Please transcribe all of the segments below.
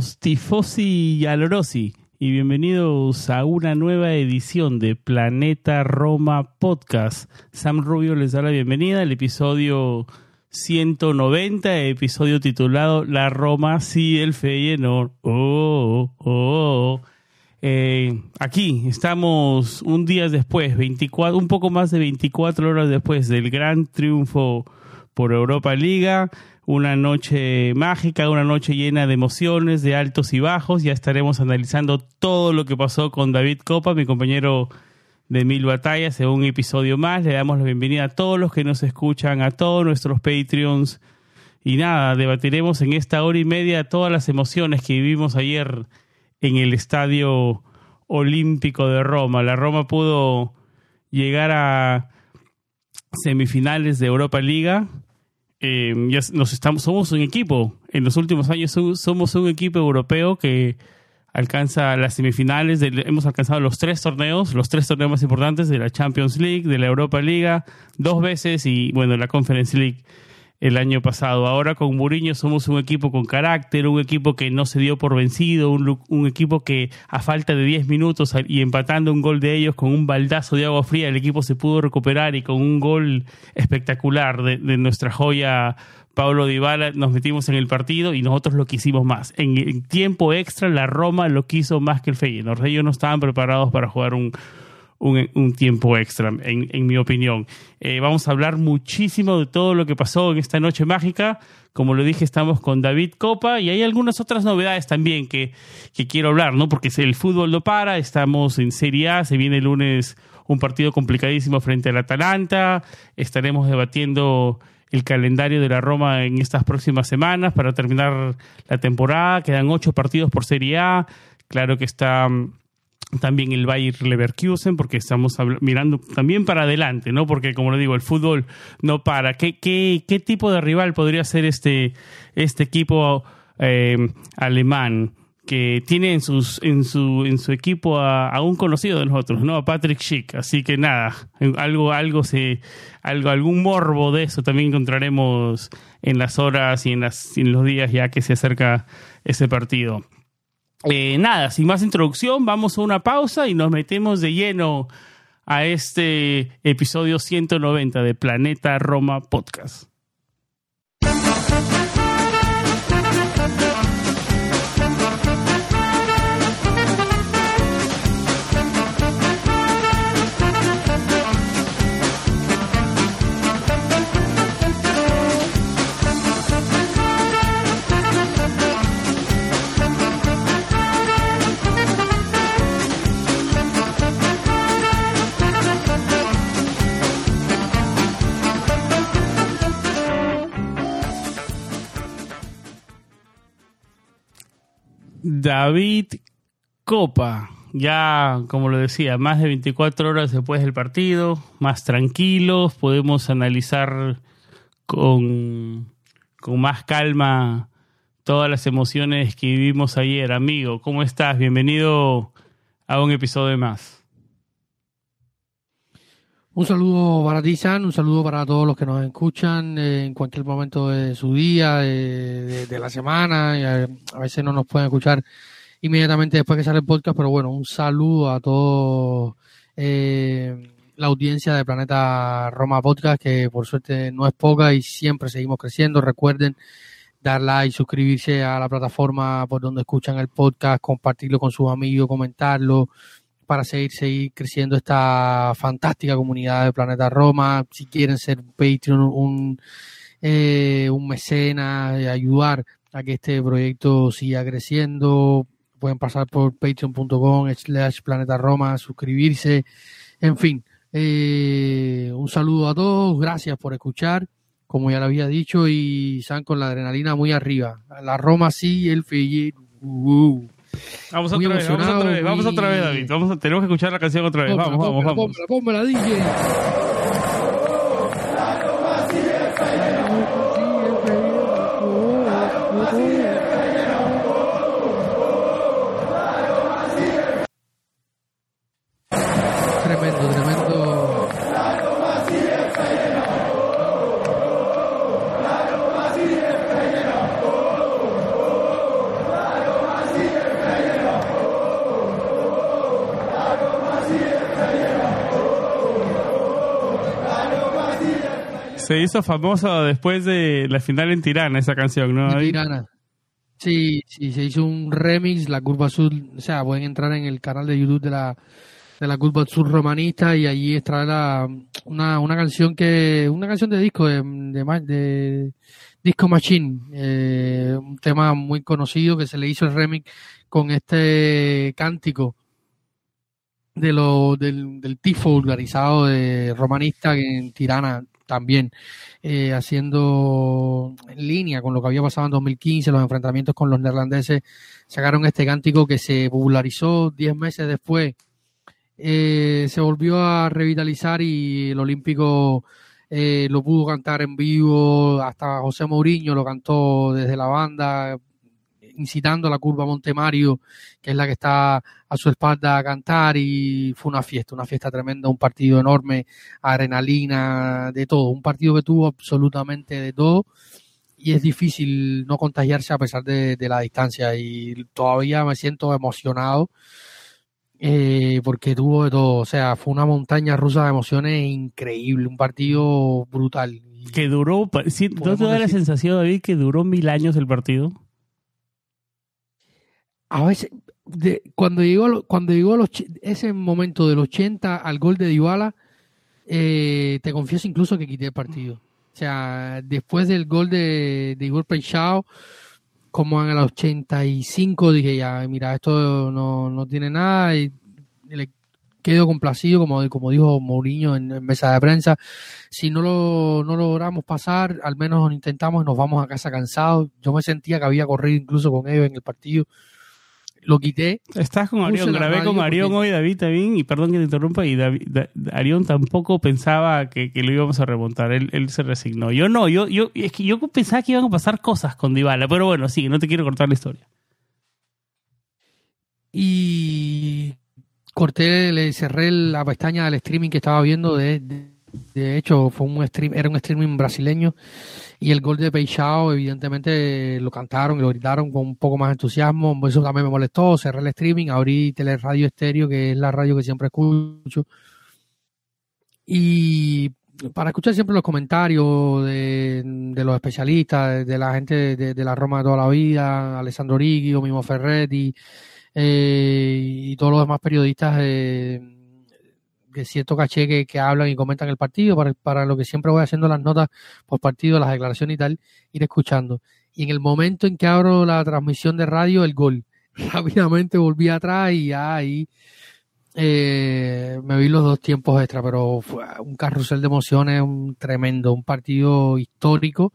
Tifosi y alorosi, y bienvenidos a una nueva edición de Planeta Roma Podcast. Sam Rubio les da la bienvenida al episodio 190, episodio titulado La Roma sí el Feyenoord. Oh, oh, oh. Eh, aquí estamos un día después, 24, un poco más de 24 horas después del gran triunfo por Europa Liga una noche mágica, una noche llena de emociones, de altos y bajos. Ya estaremos analizando todo lo que pasó con David Copa, mi compañero de Mil Batallas, en un episodio más. Le damos la bienvenida a todos los que nos escuchan, a todos nuestros Patreons. Y nada, debatiremos en esta hora y media todas las emociones que vivimos ayer en el Estadio Olímpico de Roma. La Roma pudo llegar a semifinales de Europa Liga eh, ya nos estamos, somos un equipo. En los últimos años somos un equipo europeo que alcanza las semifinales. hemos alcanzado los tres torneos, los tres torneos más importantes de la Champions League, de la Europa Liga, dos veces y bueno, la Conference League el año pasado. Ahora con Mourinho somos un equipo con carácter, un equipo que no se dio por vencido, un, equipo que a falta de 10 minutos y empatando un gol de ellos con un baldazo de agua fría, el equipo se pudo recuperar y con un gol espectacular de, nuestra joya Pablo Dybala nos metimos en el partido y nosotros lo quisimos más. En, tiempo extra la Roma lo quiso más que el Feyenoord. Ellos no estaban preparados para jugar un, un, tiempo extra, en, mi opinión. Eh, vamos a hablar muchísimo de todo lo que pasó en esta noche mágica. Como lo dije, estamos con David Copa y hay algunas otras novedades también que, que quiero hablar, ¿no? Porque el fútbol no para, estamos en Serie A, se viene el lunes un partido complicadísimo frente al Atalanta, estaremos debatiendo el calendario de la Roma en estas próximas semanas para terminar la temporada, quedan ocho partidos por Serie A, claro que está también el Bayer Leverkusen, porque estamos mirando también para adelante, ¿no? Porque, como lo digo, el fútbol no para. ¿Qué, qué, qué tipo de rival podría ser este, este equipo eh, alemán? que tiene en, sus, en, su, en su equipo a, un conocido de nosotros, ¿no? A Patrick Schick. Así que nada, algo, algo se, algo, algún morbo de eso también encontraremos en las horas y en, las, en los días ya que se acerca ese partido. Eh, nada, sin más introducción, vamos a una pausa y nos metemos de lleno a este episodio 190 de Planeta Roma Podcast. David Copa, ya como lo decía, más de 24 horas después del partido, más tranquilos, podemos analizar con, con más calma todas las emociones que vivimos ayer. Amigo, ¿cómo estás? Bienvenido a un episodio más. Un saludo para ti, San, un saludo para todos los que nos escuchan eh, en cualquier momento de su día, de, la semana. a, veces no nos pueden escuchar inmediatamente después que sale el podcast, pero bueno, un saludo a todos eh, la audiencia de Planeta Roma Podcast, que por suerte no es poca y siempre seguimos creciendo. Recuerden dar like, suscribirse a la plataforma por donde escuchan el podcast, compartirlo con sus amigos, comentarlo para seguir, seguir creciendo esta fantástica comunidad de Planeta Roma. Si quieren ser Patreon, un, eh, un mecenas, ayudar a que este proyecto siga creciendo, pueden pasar por patreon.com slash planeta Roma, suscribirse, en fin. Eh, un saludo a todos, gracias por escuchar, como ya lo había dicho, y están con la adrenalina muy arriba. La Roma sí, el Fiji. Uh, Vamos otra vez, vamos otra vez, vamos otra vez, David. Vamos tenemos que escuchar la canción otra vez. vamos, vamos, vamos. Póngala, DJ. Se hizo famosa después de la final en Tirana, esa canción, ¿no? Tirana. Sí, sí, se hizo un remix, la curva sur, o sea, pueden entrar en el canal de YouTube de la, de la curva sur romanista y allí extraer una, una canción que, una canción de disco, de, de, Disco Machine, eh, un tema muy conocido que se le hizo el remix con este cántico de lo, del, del tifo vulgarizado de romanista en Tirana también eh, haciendo en línea con lo que había pasado en 2015, los enfrentamientos con los neerlandeses, sacaron este cántico que se popularizó 10 meses después. Eh, se volvió a revitalizar y el Olímpico eh, lo pudo cantar en vivo, hasta José Mourinho lo cantó desde la banda, incitando a la curva Montemario, que es la que está a su espalda a cantar y fue una fiesta, una fiesta tremenda, un partido enorme, adrenalina, de todo, un partido que tuvo absolutamente de todo y es difícil no contagiarse a pesar de, la distancia y todavía me siento emocionado eh, porque tuvo de todo, o sea, fue una montaña rusa de emociones increíble, un partido brutal. Que duró, ¿no te da la sensación, David, que duró mil años el partido? A veces, de, cuando llegó, cuando llegó los, ese momento del 80 al gol de Dybala, eh, te confieso incluso que quité el partido. O sea, después del gol de, de Igor Peixao, como en el 85 dije ya, mira, esto no, no tiene nada y le quedo complacido, como, como dijo Mourinho en, mesa de prensa. Si no lo, no logramos pasar, al menos intentamos y nos vamos a casa cansados. Yo me sentía que había corrido incluso con ellos en el partido lo quité. Estás con Arión, grabé con Arión hoy, David también, y perdón que te interrumpa, y David, Arión tampoco pensaba que, lo íbamos a remontar, él, él, se resignó. Yo no, yo, yo, es que yo pensaba que iban a pasar cosas con Dybala, pero bueno, sí, no te quiero cortar la historia. Y corté, le cerré la pestaña del streaming que estaba viendo, de, de, hecho fue un stream, era un streaming brasileño, y el gol de Peixao, evidentemente, lo cantaron y lo gritaron con un poco más de entusiasmo. Eso también me molestó. Cerré el streaming, abrí Teleradio Estéreo, que es la radio que siempre escucho. Y para escuchar siempre los comentarios de, los especialistas, de, la gente de, la Roma de toda la vida, Alessandro Righi, mismo Ferretti, eh, y todos los demás periodistas de de cierto caché que, que, hablan y comentan el partido, para, para lo que siempre voy haciendo las notas por partido, las declaraciones y tal, ir escuchando. Y en el momento en que abro la transmisión de radio, el gol. Rápidamente volví atrás y ahí eh, me vi los dos tiempos extra, pero fue un carrusel de emociones un tremendo, un partido histórico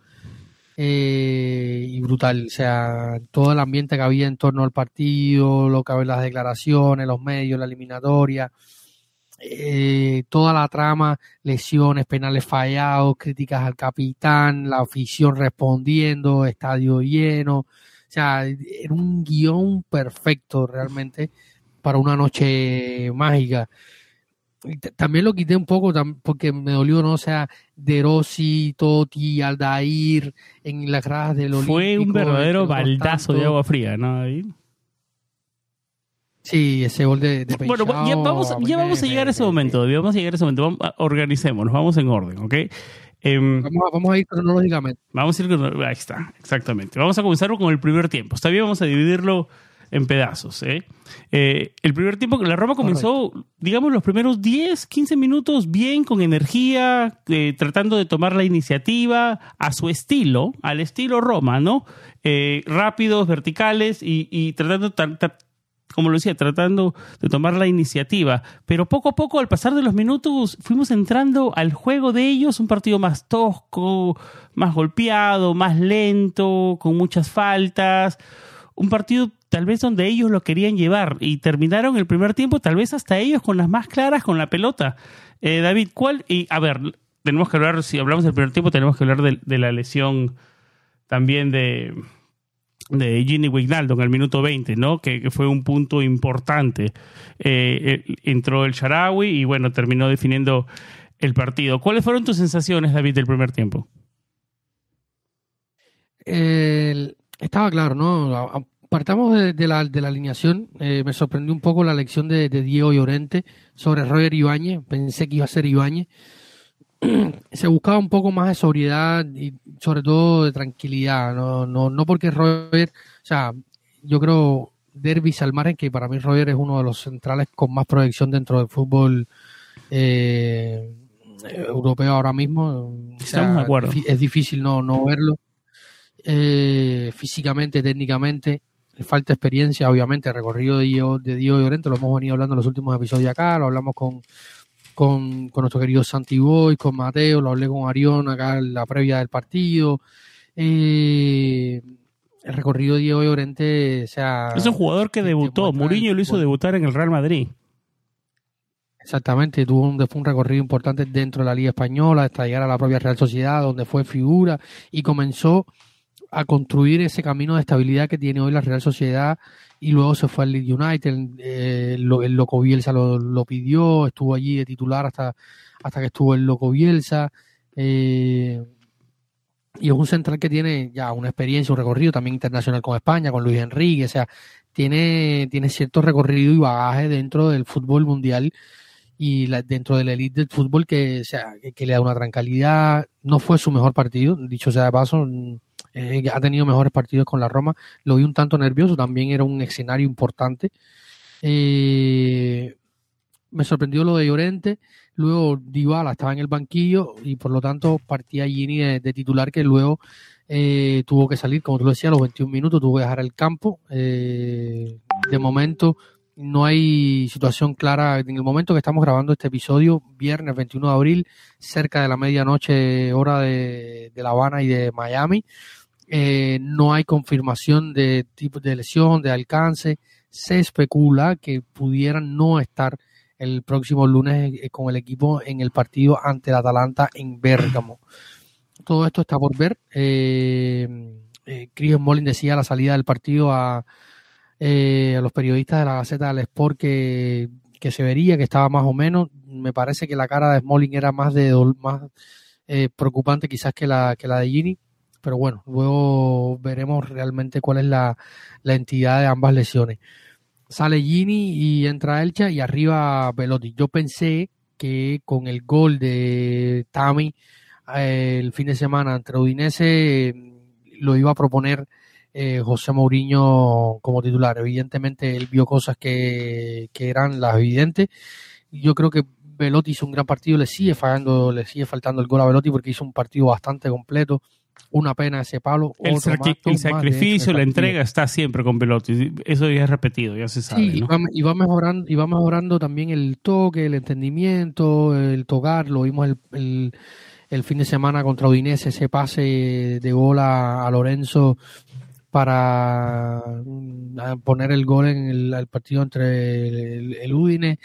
eh, y brutal. O sea, todo el ambiente que había en torno al partido, lo que había las declaraciones, los medios, la eliminatoria eh, toda la trama, lesiones, penales fallados, críticas al capitán, la afición respondiendo, estadio lleno. O sea, era un guion perfecto realmente para una noche mágica. también lo quité un poco porque me dolió, ¿no? O sea, De Rossi, Totti, Aldair, en las gradas del Olímpico. Fue un verdadero baldazo de agua fría, ¿no, David? Sí, ese gol de, de Bueno, ya vamos, ya vamos a llegar a ese momento, vamos a llegar a ese momento. Vamos, organicémonos, vamos en orden, ¿ok? Em, vamos, a, ir cronológicamente. Vamos a ir Ahí está, exactamente. Vamos a comenzar con el primer tiempo. Está bien, vamos a dividirlo en pedazos. ¿eh? Eh, el primer tiempo, la Roma comenzó, digamos, los primeros 10, 15 minutos bien, con energía, eh, tratando de tomar la iniciativa a su estilo, al estilo Roma, ¿no? rápidos, verticales y, y tratando, como lo decía, tratando de tomar la iniciativa. Pero poco a poco, al pasar de los minutos, fuimos entrando al juego de ellos, un partido más tosco, más golpeado, más lento, con muchas faltas. Un partido tal vez donde ellos lo querían llevar y terminaron el primer tiempo tal vez hasta ellos con las más claras con la pelota. Eh, David, ¿cuál? Y a ver, tenemos que hablar, si hablamos del primer tiempo, tenemos que hablar de la lesión también de, de Ginny Wignaldo en el minuto 20, ¿no? Que, fue un punto importante. Eh, entró el Sharawi y bueno, terminó definiendo el partido. ¿Cuáles fueron tus sensaciones, David, del primer tiempo? estaba claro, ¿no? Partamos de, la, de la, alineación. Eh, me sorprendió un poco la elección de, de Diego Llorente sobre Roger Ibáñez. Pensé que iba a ser Ibáñez. se buscaba un poco más de sobriedad y sobre todo de tranquilidad, no, no, no porque Robert, o sea, yo creo Derby Salmaren, que para mí Robert es uno de los centrales con más proyección dentro del fútbol eh, europeo ahora mismo. Es, difícil no, no verlo. Eh, físicamente, técnicamente, falta experiencia, obviamente, recorrido de Diego, de Diego Llorente, lo hemos venido hablando en los últimos episodios acá, lo hablamos con con, con nuestro querido Santi Boy, con Mateo, lo hablé con Arión acá en la previa del partido. Eh, el recorrido de Diego Llorente, o sea... Es un jugador que debutó, Mourinho lo hizo debutar en el Real Madrid. Exactamente, tuvo un, un recorrido importante dentro de la Liga Española hasta llegar a la propia Real Sociedad, donde fue figura y comenzó a construir ese camino de estabilidad que tiene hoy la Real Sociedad y luego se fue al Leeds United, eh, el, Loco Bielsa lo, pidió, estuvo allí de titular hasta, hasta que estuvo el Loco Bielsa. Eh, y es un central que tiene ya una experiencia, un recorrido también internacional con España, con Luis Enrique, o sea, tiene, tiene cierto recorrido y bagaje dentro del fútbol mundial y dentro de la elite del fútbol que, sea, que, le da una tranquilidad. No fue su mejor partido, dicho sea de paso, eh, ha tenido mejores partidos con la Roma. Lo vi un tanto nervioso, también era un escenario importante. Eh, me sorprendió lo de Llorente. Luego Dybala estaba en el banquillo y por lo tanto partía Gini de, titular que luego eh, tuvo que salir, como tú lo decías, a los 21 minutos tuvo que dejar el campo. de momento no hay situación clara en el momento que estamos grabando este episodio, viernes 21 de abril, cerca de la medianoche hora de La Habana y de Miami. Eh, no hay confirmación de tipo de lesión, de alcance. Se especula que pudieran no estar el próximo lunes eh, con el equipo en el partido ante el Atalanta en Bérgamo. Todo esto está por ver. Eh, eh Chris Molin decía la salida del partido a, a los periodistas de la Gaceta del Sport que, que, se vería, que estaba más o menos. Me parece que la cara de Smalling era más de más preocupante quizás que la, que la de Gini pero bueno, luego veremos realmente cuál es la, entidad de ambas lesiones. Sale Gini y entra Elcha y arriba Velotti. Yo pensé que con el gol de Tami eh, el fin de semana entre Udinese lo iba a proponer eh, José Mourinho como titular. Evidentemente él vio cosas que, que eran las evidentes. Yo creo que Velotti hizo un gran partido, le sigue fallando, le sigue faltando el gol a Velotti porque hizo un partido bastante completo una pena ese palo. El, sacrificio, la entrega está siempre con Velotti. Eso ya es repetido, ya se sabe. y, va, mejorando, y va mejorando también el toque, el entendimiento, el tocar. Lo vimos el, el, fin de semana contra Udinese, ese pase de gol a, Lorenzo para mm, poner el gol en el, partido entre el, el, Udine.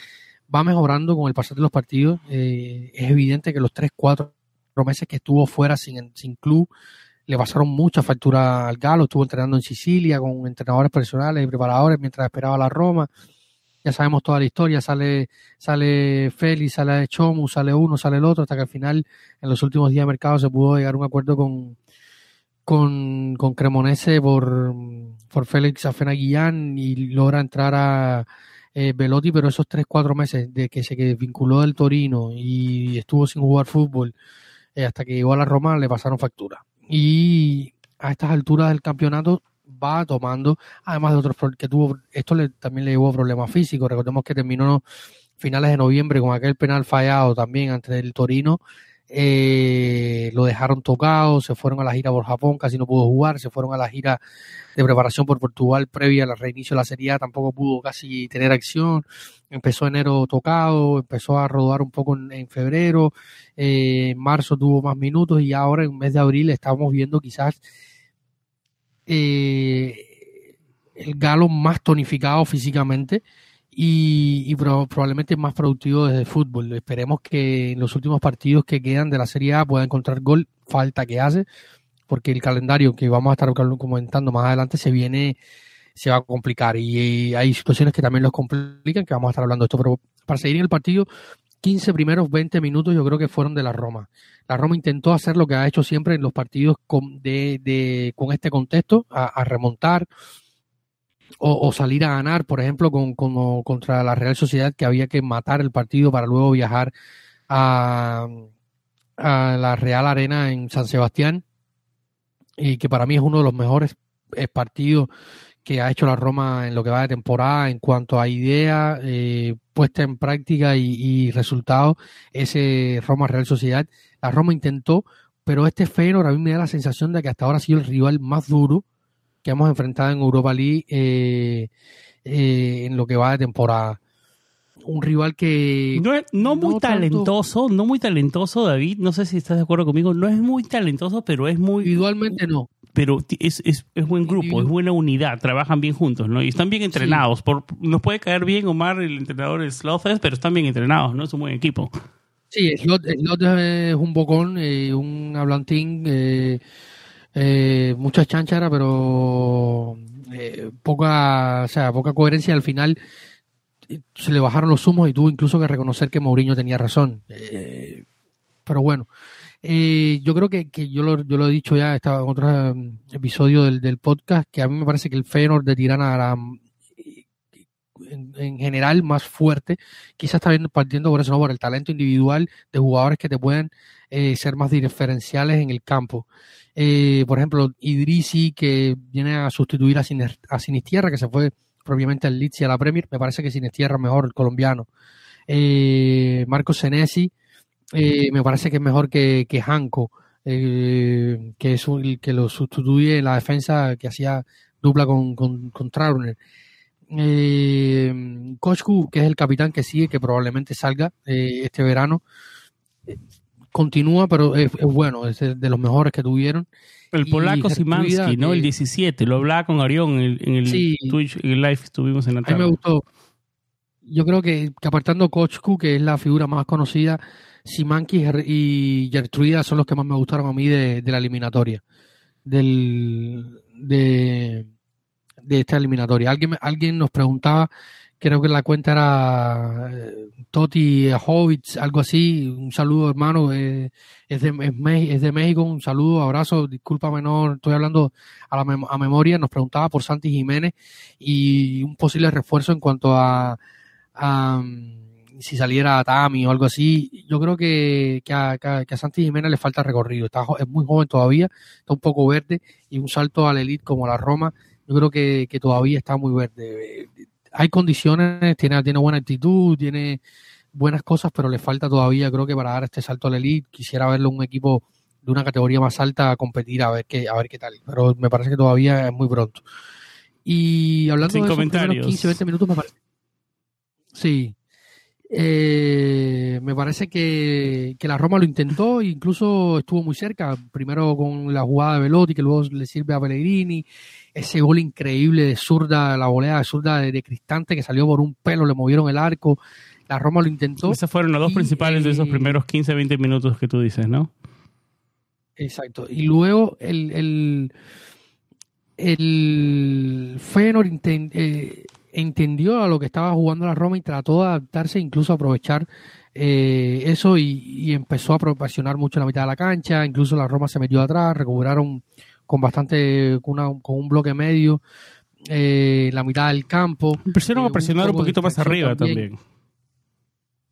Va mejorando con el pasar de los partidos. Eh, es evidente que los 3-4 meses que estuvo fuera sin, sin club, le pasaron mucha factura al Galo, estuvo entrenando en Sicilia con entrenadores personales y preparadores mientras esperaba la Roma. ya sabemos toda la historia, sale, sale Félix, sale Chomu, sale uno, sale el otro, hasta que al final, en los últimos días de mercado, se pudo llegar a un acuerdo con, con, con Cremonese por, por Félix Afenaguillán y logra entrar a eh, Velotti, pero esos 3-4 meses de que se vinculó del Torino y estuvo sin jugar fútbol eh, hasta que llegó a la Roma, le pasaron factura. Y a estas alturas del campeonato va tomando, además de otros que tuvo, esto le, también le llevó problemas físicos. Recordemos que terminó finales de noviembre con aquel penal fallado también ante el Torino. Eh, lo dejaron tocado, se fueron a la gira por Japón, casi no pudo jugar, se fueron a la gira de preparación por Portugal previa al reinicio de la Serie tampoco pudo casi tener acción, empezó enero tocado, empezó a rodar un poco en, febrero, eh, en marzo tuvo más minutos y ahora en mes de abril estamos viendo quizás eh, el Galo más tonificado físicamente y, probablemente más productivo desde el fútbol. Esperemos que en los últimos partidos que quedan de la Serie A pueda encontrar gol, falta que hace, porque el calendario que vamos a estar comentando más adelante se viene, se va a complicar y, hay situaciones que también los complican, que vamos a estar hablando de esto, pero para seguir en el partido, 15 primeros 20 minutos yo creo que fueron de la Roma. La Roma intentó hacer lo que ha hecho siempre en los partidos con, de, con este contexto, a remontar, o, salir a ganar, por ejemplo, con, contra la Real Sociedad, que había que matar el partido para luego viajar a, a la Real Arena en San Sebastián, y que para mí es uno de los mejores eh, partidos que ha hecho la Roma en lo que va de temporada en cuanto a idea eh, puesta en práctica y, y resultados. Ese Roma Real Sociedad, la Roma intentó, pero este Feyenoord a mí me da la sensación de que hasta ahora ha sido el rival más duro que hemos enfrentado en Europa League eh, eh, en lo que va de temporada. Un rival que... No, muy talentoso, no muy talentoso, David, no sé si estás de acuerdo conmigo, no es muy talentoso, pero es muy... Individualmente no. Pero es, es, es buen grupo, es buena unidad, trabajan bien juntos, ¿no? Y están bien entrenados. Por, nos puede caer bien Omar, el entrenador es Slothes, pero están bien entrenados, ¿no? Es un buen equipo. Sí, Slot, es un bocón, eh, un hablantín... Eh, eh, mucha chanchara, pero eh, poca, o sea, poca coherencia. Al final se le bajaron los humos y tuvo incluso que reconocer que Mourinho tenía razón. Eh, pero bueno, eh, yo creo que, que yo, lo, yo lo he dicho ya estaba en otro episodio del, del, podcast, que a mí me parece que el Feyenoord de Tirana era en, en, general más fuerte, quizás también partiendo por eso, ¿no? por el talento individual de jugadores que te pueden eh, ser más diferenciales en el campo. Eh, por ejemplo, Idrisi, que viene a sustituir a, Sinistierra, que se fue propiamente al Leeds y a la Premier. Me parece que Sinistierra es mejor, el colombiano. Eh, Marcos Senesi, eh, me parece que es mejor que, que Hanco, que es el que lo sustituye en la defensa que hacía dupla con, con, con Trauner. Eh, Kochku, que es el capitán que sigue, que probablemente salga este verano continúa, pero es, bueno, es de los mejores que tuvieron. El polaco Simansky, ¿no? El 17, lo hablaba con Arión en el, Twitch, en el live estuvimos en la tarde. A mí me gustó. Yo creo que, apartando Kochku, que es la figura más conocida, Simansky y Gertruida son los que más me gustaron a mí de, la eliminatoria. Del, de, de esta eliminatoria. Alguien, alguien nos preguntaba creo que la cuenta era eh, Toti Hovitz, algo así. Un saludo, hermano. Eh, es, de, es, de México. Un saludo, abrazo. Discúlpame, no estoy hablando a la a memoria. Nos preguntaba por Santi Jiménez y un posible refuerzo en cuanto a, mm, si saliera Tami o algo así. Yo creo que, que, a, que a Santi Jiménez le falta recorrido. Está, es muy joven todavía, está un poco verde y un salto a la elite como la Roma. Yo creo que todavía está muy verde hay condiciones, tiene, tiene buena actitud, tiene buenas cosas, pero le falta todavía, creo que para dar este salto a la elite, quisiera verlo un equipo de una categoría más alta a competir a ver qué, a ver qué tal. Pero me parece que todavía es muy pronto. Y hablando de comentarios. 15, 20 minutos, me parece. Sí. Eh, me parece que, que, la Roma lo intentó e incluso estuvo muy cerca. Primero con la jugada de Velotti, que luego le sirve a Pellegrini ese gol increíble de zurda, la volea de zurda de, Cristante que salió por un pelo, le movieron el arco, la Roma lo intentó. Esos fueron los dos principales de esos primeros 15, 20 minutos que tú dices, ¿no? Exacto. Y luego el, el, el Feyenoord eh, entendió a lo que estaba jugando la Roma y trató de adaptarse, incluso aprovechar eh, eso y, empezó a presionar mucho en la mitad de la cancha, incluso la Roma se metió atrás, recuperaron con bastante, con, con un bloque medio, eh, la mitad del campo. Empezaron a eh, presionar un, poquito más arriba también.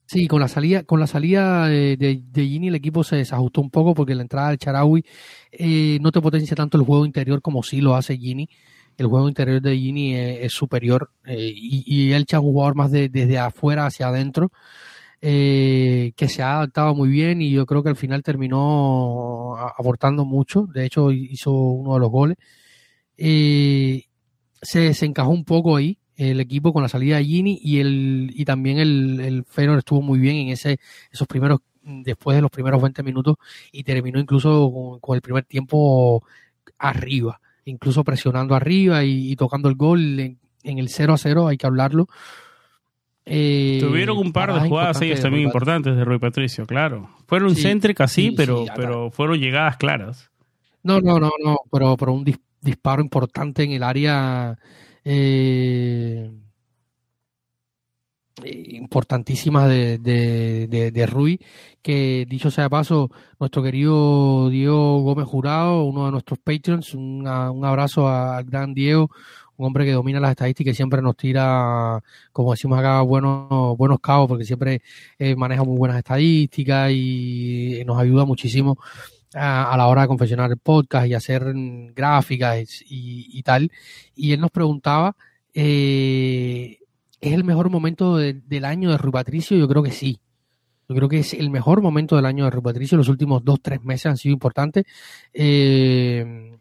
Sí, con la salida, con la salida de, de, Gini el equipo se desajustó un poco porque la entrada del Charaui eh, no te potencia tanto el juego interior como sí lo hace Gini. El juego interior de Gini es, superior y, y, él echa un jugador más de, desde afuera hacia adentro. que se ha adaptado muy bien y yo creo que al final terminó aportando mucho. De hecho, hizo uno de los goles. Eh, se, se encajó un poco ahí el equipo con la salida de Gini y el y también el, el estuvo muy bien en ese esos primeros después de los primeros 20 minutos y terminó incluso con, el primer tiempo arriba, incluso presionando arriba y, tocando el gol en, el 0 a 0, hay que hablarlo. Eh, Tuvieron un par de jugadas ellos también importantes de Rui Patricio, claro. Fueron sí, céntricas, sí, pero, pero fueron llegadas claras. No, no, no, no, pero, pero un, disparo importante en el área eh, importantísima de, de, de, Rui, que dicho sea de paso, nuestro querido Diego Gómez Jurado, uno de nuestros patrons, un abrazo al gran Diego, un hombre que domina las estadísticas y siempre nos tira, como decimos acá, buenos, buenos cabos, porque siempre eh, maneja muy buenas estadísticas y nos ayuda muchísimo a, la hora de confeccionar el podcast y hacer gráficas y, tal. Y él nos preguntaba, eh, ¿es el mejor momento del año de Rui Patricio? Yo creo que sí. Yo creo que es el mejor momento del año de Rui Patricio. Los últimos dos, tres meses han sido importantes. Eh,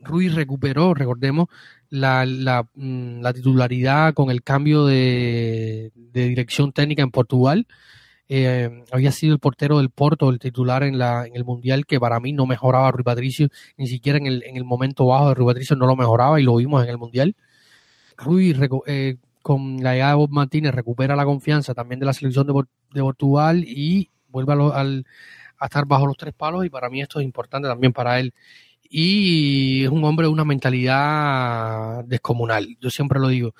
recuperó, recordemos, mm, la, titularidad con el cambio de, dirección técnica en Portugal. Eh, había sido el portero del Porto, el titular en, el Mundial, que para mí no mejoraba a Rui Patricio, ni siquiera en el, en el momento bajo de Rui Patricio no lo mejoraba y lo vimos en el Mundial. Rui, eh, con la llegada de Bob Martínez, recupera la confianza también de la selección de, de Portugal y vuelve a, al, a estar bajo los tres palos y para mí esto es importante también para él. Y es un hombre de una mentalidad descomunal, yo siempre lo digo.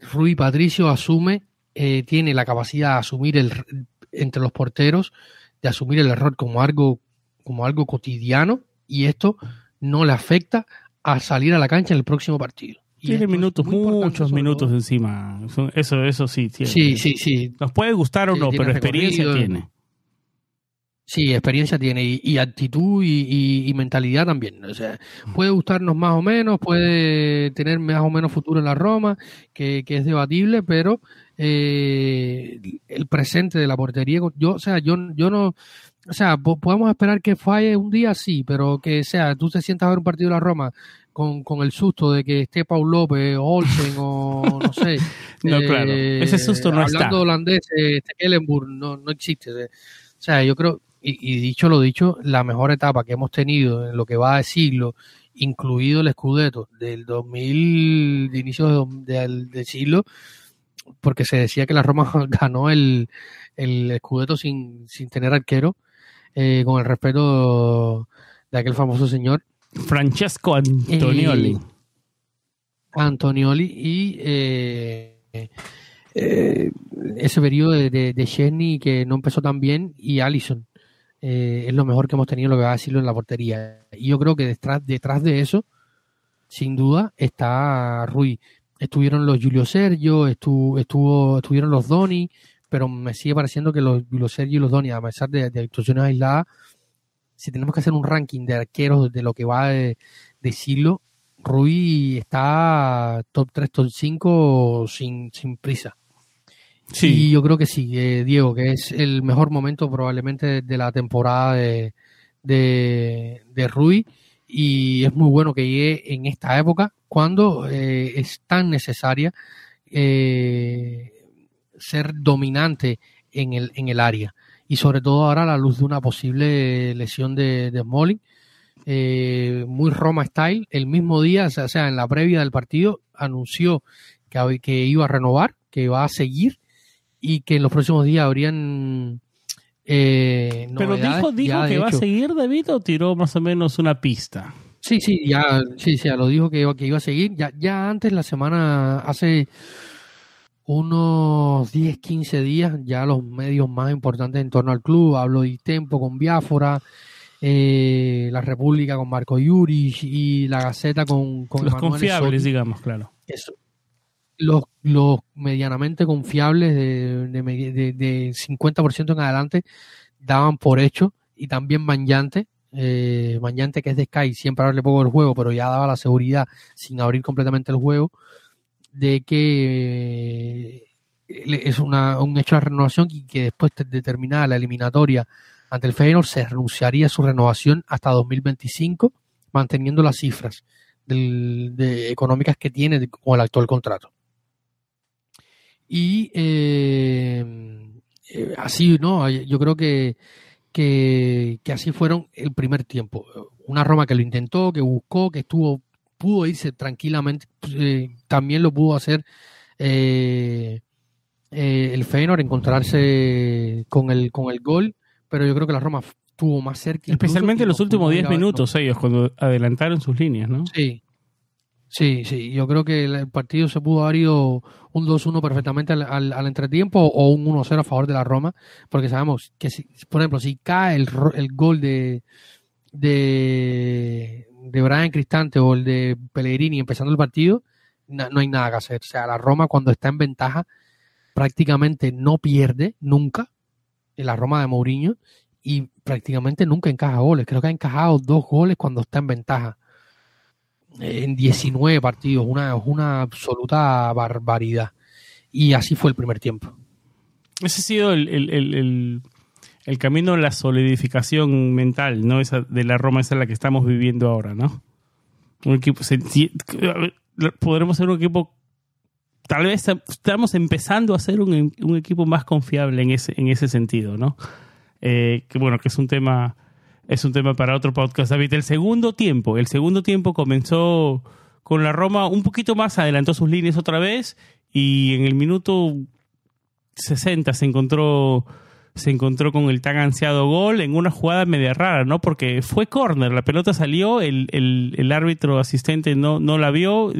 Rui Patricio asume eh, tiene la capacidad de asumir el, entre los porteros, de asumir el error como algo, como algo cotidiano y esto no le afecta a salir a la cancha en el próximo partido. Tiene minutos, muchos minutos encima. Eso, eso sí tiene. Sí, sí, sí. Nos puede gustar o no, pero experiencia tiene. Sí, experiencia tiene y, actitud y, mentalidad también. O sea, puede gustarnos más o menos, puede tener más o menos futuro en la Roma, que, que es debatible, pero eh, el presente de la portería. Yo, o sea, yo, yo no, o sea, podemos esperar que falle un día, sí, pero que sea, tú te sientas a ver un partido de la Roma con, con el susto de que esté Paul López Olsen o no sé. no, claro, ese susto no hablando está. holandés, este Kellenburg, no, no existe. O sea, yo creo, y, dicho lo dicho, la mejor etapa que hemos tenido en lo que va de siglo, incluido el Scudetto del 2000, de inicio del siglo, porque se decía que la Roma ganó el, el Scudetto sin, sin tener arquero, eh, con el respeto de aquel famoso señor. Francesco Antonioli. Eh, Antonioli y eh, ese periodo de, de, que no empezó tan bien y Allison. es lo mejor que hemos tenido, lo que va a decirlo en la portería. Y yo creo que detrás, detrás de eso, sin duda, está Rui estuvieron los Julio Sergio, estuvo, estuvo, estuvieron los Doni, pero me sigue pareciendo que los Julio Sergio y los Doni, a pesar de, de actuaciones aisladas, si tenemos que hacer un ranking de arqueros de lo que va de, siglo, Rui está top 3, top 5 sin, sin prisa. Sí. Y yo creo que sí, eh, Diego, que es el mejor momento probablemente de, la temporada de, de, de Rui y es muy bueno que llegue en esta época cuando eh, es tan necesaria eh, ser dominante en el, en el área y sobre todo ahora a la luz de una posible lesión de, de Smalling eh, muy Roma style el mismo día o sea en la previa del partido anunció que, que iba a renovar que iba a seguir y que en los próximos días habrían eh, Pero dijo, dijo que va a seguir David o tiró más o menos una pista. Sí, sí, ya, sí, sí, ya lo dijo que, que iba a seguir. Ya, ya antes, la semana, hace unos 10, 15 días, ya los medios más importantes en torno al club, hablo de Tempo con Biafora, eh, La República con Marco Yuri y La Gaceta con, con Los confiables, digamos, claro. Eso. Los, los medianamente confiables de, de, de, 50% en adelante daban por hecho y también Mañante, eh, que es de Sky, siempre abre poco el juego, pero ya daba la seguridad sin abrir completamente el juego de que eh, es una, un hecho de renovación y que después de terminada la eliminatoria ante el Feyenoord se renunciaría a su renovación hasta 2025, manteniendo las cifras económicas que tiene con el actual contrato. Y eh, eh, así, ¿no? Yo creo que, que, que, así fueron el primer tiempo. Una Roma que lo intentó, que buscó, que estuvo pudo irse tranquilamente, pues, eh, también lo pudo hacer eh, eh, el Feyenoord, encontrarse con el, con el gol, pero yo creo que la Roma estuvo más cerca. Especialmente en los últimos 10 minutos ellos, cuando adelantaron sus líneas, ¿no? Sí, sí, sí. Yo creo que el partido se pudo haber ido un 2-1 perfectamente al, al, entretiempo o un 1-0 a favor de la Roma, porque sabemos que, si, por ejemplo, si cae el, el gol de, de, de Brian Cristante o el de Pellegrini empezando el partido, no, hay nada que hacer. O sea, la Roma cuando está en ventaja prácticamente no pierde nunca en la Roma de Mourinho y prácticamente nunca encaja goles. Creo que ha encajado dos goles cuando está en ventaja en 19 partidos, una, una absoluta barbaridad. Y así fue el primer tiempo. Ese ha sido el el camino a la solidificación mental, ¿no? Esa de la Roma, esa es la que estamos viviendo ahora, ¿no? Un equipo, podremos ser un equipo, tal vez estamos empezando a ser un, equipo más confiable en ese, en ese sentido, ¿no? Eh, que bueno, que es un tema, es un tema para otro podcast, David. El segundo tiempo, el segundo tiempo comenzó con la Roma un poquito más, adelantó sus líneas otra vez y en el minuto 60 se encontró se encontró con el tan ansiado gol en una jugada media rara, ¿no? Porque fue córner, la pelota salió, el, el, árbitro asistente no, no la vio,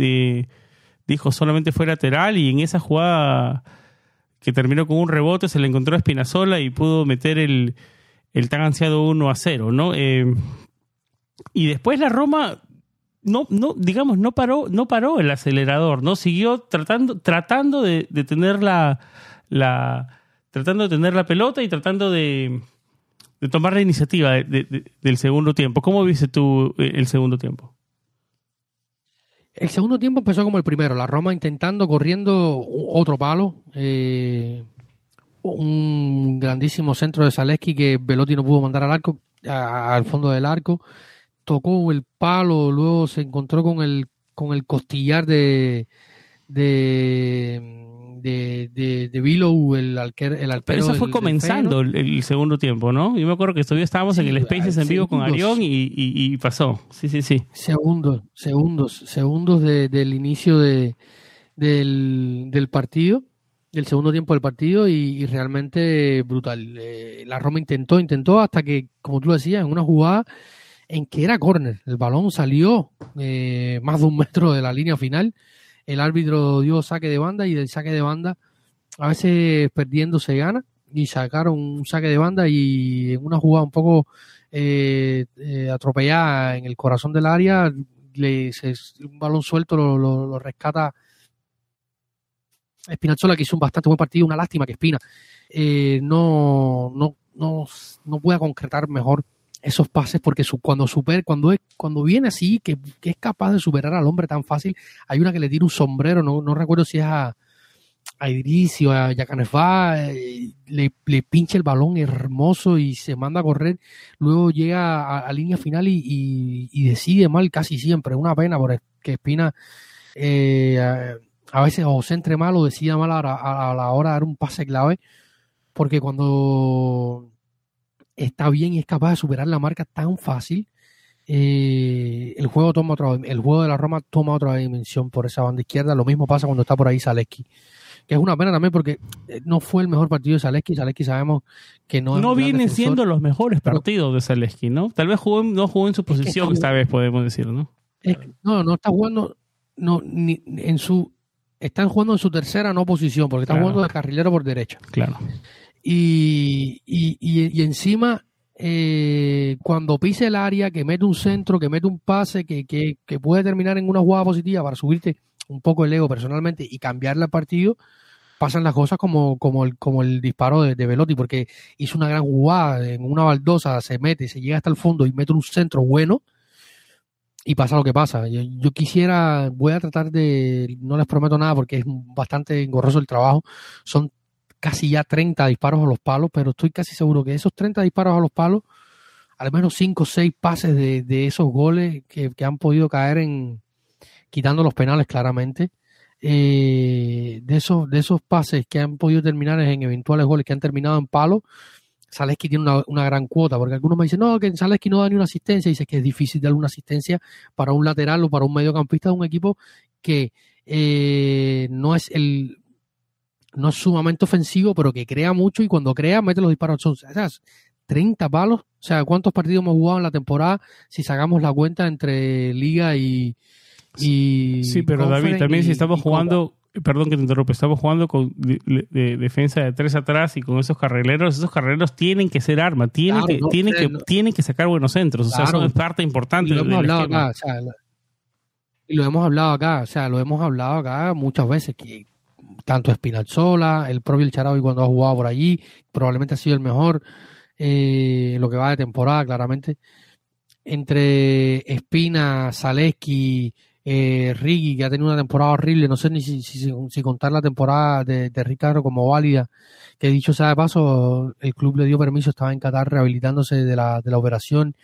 dijo solamente fue lateral y en esa jugada que terminó con un rebote se le encontró a Espinazola y pudo meter el, el tan ansiado 1 a 0, ¿no? Eh, y después la Roma no, no, digamos, no paró, no paró el acelerador, ¿no? Siguió tratando, tratando de, de tener la, la tratando de tener la pelota y tratando de, tomar la iniciativa del segundo tiempo. ¿Cómo viste tú eh, el segundo tiempo? El segundo tiempo empezó como el primero, la Roma intentando, corriendo otro palo, eh, un grandísimo centro de Zaleski que Velotti no pudo mandar al arco, al fondo del arco, tocó el palo, luego se encontró con el con el costillar de, de de, de, de Billow, el, alquer, el Pero eso fue comenzando el, segundo tiempo, ¿no? Yo me acuerdo que todavía estábamos en el Spaces en vivo con Arión y, y, pasó. Sí, sí, sí. Segundos, segundos, segundos del inicio de, del, del partido, del segundo tiempo del partido y, realmente brutal. Eh, la Roma intentó, intentó hasta que, como tú decías, en una jugada en que era córner. El balón salió eh, más de un metro de la línea final el árbitro dio saque de banda y del saque de banda a veces perdiendo se gana y sacaron un saque de banda y en una jugada un poco eh, eh, atropellada en el corazón del área le, un balón suelto lo, rescata Espinazola que hizo un bastante buen partido una lástima que Espina eh, no, no, no, no pueda concretar mejor esos pases porque su, cuando super, cuando es, cuando viene así, que, es capaz de superar al hombre tan fácil, hay una que le tira un sombrero, no, no recuerdo si es a, a o a Yacanefá, eh, le, le pincha el balón hermoso y se manda a correr, luego llega a, línea final y, y, decide mal casi siempre, una pena porque Espina eh, a, veces o se entre mal o decida mal a, a la hora de dar un pase clave, porque cuando está bien y es capaz de superar la marca tan fácil. eh, el juego toma otra, el juego de la Roma toma otra dimensión por esa banda izquierda. Lo mismo pasa cuando está por ahí Zaleski. Que es una pena también porque eh, no fue el mejor partido de Zaleski. Zaleski sabemos que no No vienen siendo los mejores partidos de Zaleski, ¿no? Tal vez jugó, no jugó en su posición esta vez, podemos decir, ¿no? no, no está jugando no, ni, en su están jugando en su tercera no posición, porque están jugando de carrilero por derecha. Claro. Y, y, y, encima, eh, cuando pise el área, que mete un centro, que mete un pase, que, que, puede terminar en una jugada positiva para subirte un poco el ego personalmente y cambiarle el partido, pasan las cosas como, como, el, como el disparo de, de, Velotti, porque hizo una gran jugada en una baldosa, se mete, se llega hasta el fondo y mete un centro bueno y pasa lo que pasa. Yo, quisiera, voy a tratar de, no les prometo nada porque es bastante engorroso el trabajo, son casi ya 30 disparos a los palos, pero estoy casi seguro que esos 30 disparos a los palos, al menos 5 o 6 pases de, esos goles que, han podido caer en, quitando los penales claramente, eh, de, esos, de esos pases que han podido terminar en eventuales goles que han terminado en palos, Zaleski tiene una, una, gran cuota, porque algunos me dicen, no, que Zaleski no da ni una asistencia, y dice que es difícil dar una asistencia para un lateral o para un mediocampista de un equipo que eh, no es el no es sumamente ofensivo, pero que crea mucho y cuando crea mete los disparos. Son, o sea, 30 palos. O sea, ¿cuántos partidos hemos jugado en la temporada si sacamos la cuenta entre liga y... y sí, pero David, también si estamos jugando perdón que te interrumpa, estamos jugando con de, defensa de tres atrás y con esos carrileros, esos carrileros tienen que ser arma, tienen, que, tienen, que, tienen que sacar buenos centros, o sea, son parte importante. Y lo hemos hablado acá, o sea, y lo hemos hablado acá, o sea, lo hemos hablado acá muchas veces, que tanto Espinalzola, el propio El cuando ha jugado por allí, probablemente ha sido el mejor eh, lo que va de temporada, claramente. Entre Espina, Zaleski, eh, Riggi, que ha tenido una temporada horrible, no sé ni si, si, contar la temporada de, Ricardo como válida, que dicho sea de paso, el club le dio permiso, estaba en Qatar rehabilitándose de la, de la operación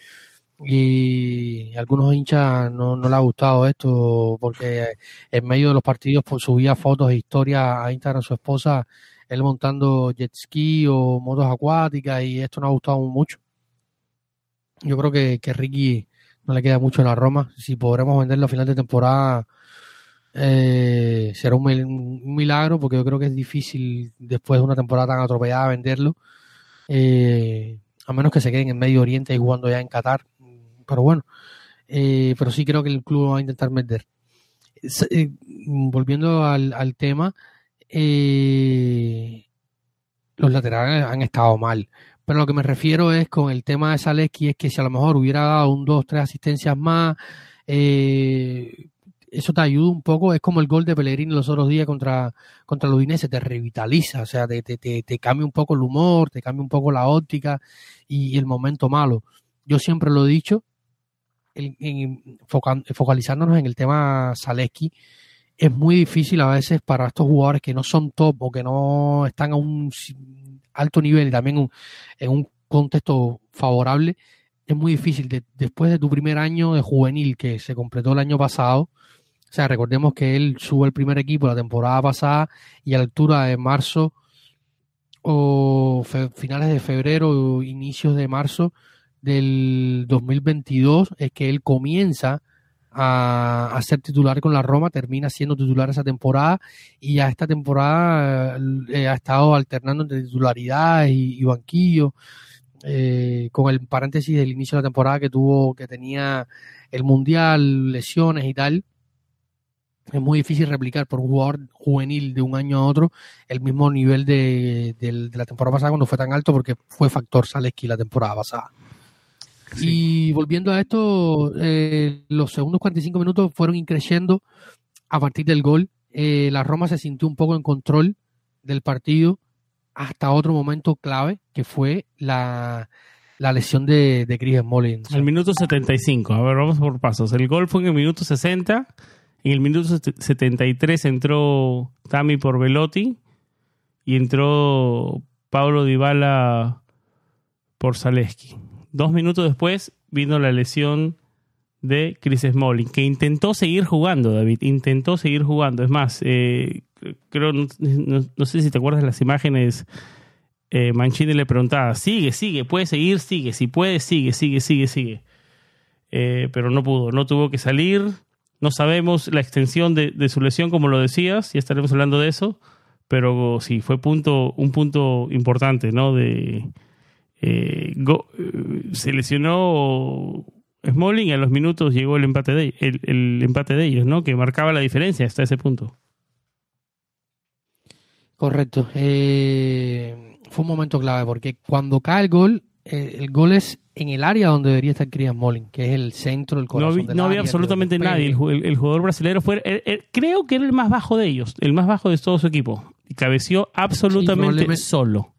y algunos hinchas no, no le ha gustado esto porque en medio de los partidos pues, subía fotos e historias a Instagram su esposa, él montando jet ski o motos acuáticas y esto no ha gustado mucho. Yo creo que, que Ricky no le queda mucho en la Roma. Si podremos venderlo a final de temporada, eh, será un, milagro, porque yo creo que es difícil después de una temporada tan atropellada venderlo. Eh, a menos que se queden en Medio Oriente y jugando ya en Qatar. Pero bueno, eh, pero sí creo que el club va a intentar vender. volviendo al, al tema, los laterales han estado mal. Pero lo que me refiero es con el tema de Zaleski es que si a lo mejor hubiera dado un, dos, tres asistencias más, eh, eso te ayuda un poco. Es como el gol de Pellegrini los otros días contra, contra Udinese, te revitaliza, o sea, te, te, te, cambia un poco el humor, te cambia un poco la óptica y, el momento malo. Yo siempre lo he dicho, focalizándonos en el tema Zaleski, es muy difícil a veces para estos jugadores que no son top o que no están a un alto nivel y también en un contexto favorable, es muy difícil. después de tu primer año de juvenil que se completó el año pasado, o sea, recordemos que él sube el primer equipo la temporada pasada y a la altura de marzo o finales de febrero o inicios de marzo del 2022 es que él comienza a, ser titular con la Roma, termina siendo titular esa temporada y a esta temporada eh, ha estado alternando entre titularidad y, banquillo, eh, con el paréntesis del inicio de la temporada que tuvo, que tenía el Mundial, lesiones y tal. Es muy difícil replicar por un jugador juvenil de un año a otro el mismo nivel de, de la temporada pasada cuando fue tan alto porque fue factor Saleski la temporada pasada. Y volviendo a esto, eh, los segundos 45 minutos fueron increciendo a partir del gol. Eh, la Roma se sintió un poco en control del partido hasta otro momento clave, que fue la, lesión de, de Chris Smalling. El minuto 75, a ver, vamos por pasos. El gol fue en el minuto 60, en el minuto 73 entró Tami por Velotti y entró Pablo Dybala por Zaleski. Dos minutos después vino la lesión de Chris Smalling, que intentó seguir jugando, David, intentó seguir jugando. Es más, eh, creo, no, sé si te acuerdas de las imágenes, eh, Mancini le preguntaba, sigue, sigue, puede seguir, sigue, si puede, sigue, sigue, sigue, sigue. eh, pero no pudo, no tuvo que salir. No sabemos la extensión de, de su lesión, como lo decías, ya estaremos hablando de eso, pero sí, fue punto, un punto importante, ¿no? De, eh, go- eh, se lesionó Smalling y a los minutos llegó el empate de el, el empate de ellos, ¿no? Que marcaba la diferencia hasta ese punto. Correcto. Eh, fue un momento clave porque cuando cae el gol, eh, el gol es en el área donde debería estar Chris Smalling, que es el centro, el No, corazón vi- del no había área, absolutamente nadie. El, ju- el- el jugador brasileño fue, creo que era el más bajo de ellos, el más bajo de todo su equipo. Y cabeció absolutamente solo.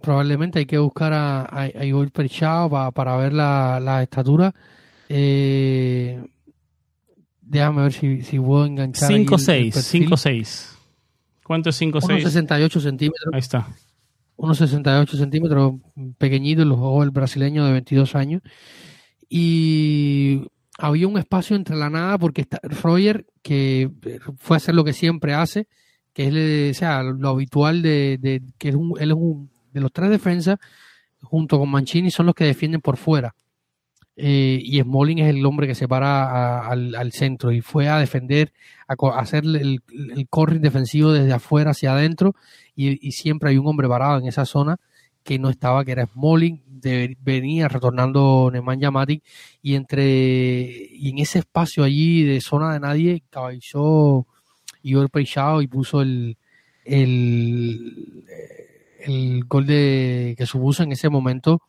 Probablemente hay que buscar a, a, a Igor Perchao pa- para ver la, la estatura. Eh, déjame ver si, si puedo enganchar. ahí el- el 5-6, perfil. 5-6. ¿Cuánto es 5-6? 1,68 centímetros. Ahí está. unos 68 centímetros, pequeñito, los ojos del brasileño de 22 años. Y había un espacio entre la nada porque está Roger, que fue a hacer lo que siempre hace, que es o sea, lo habitual de, de- que es un- él es un, de los tres defensas, junto con Mancini, son los que defienden por fuera. Eh, y Smalling es el hombre que se para al, al centro y fue a defender, a, hacer el, el corring defensivo desde afuera hacia adentro y, siempre hay un hombre parado en esa zona que no estaba, que era Smalling, de- venía retornando Nemanja Matic y entre y en ese espacio allí de zona de nadie caballizó Igor Peixao y puso el el, el gol de que supuso en ese momento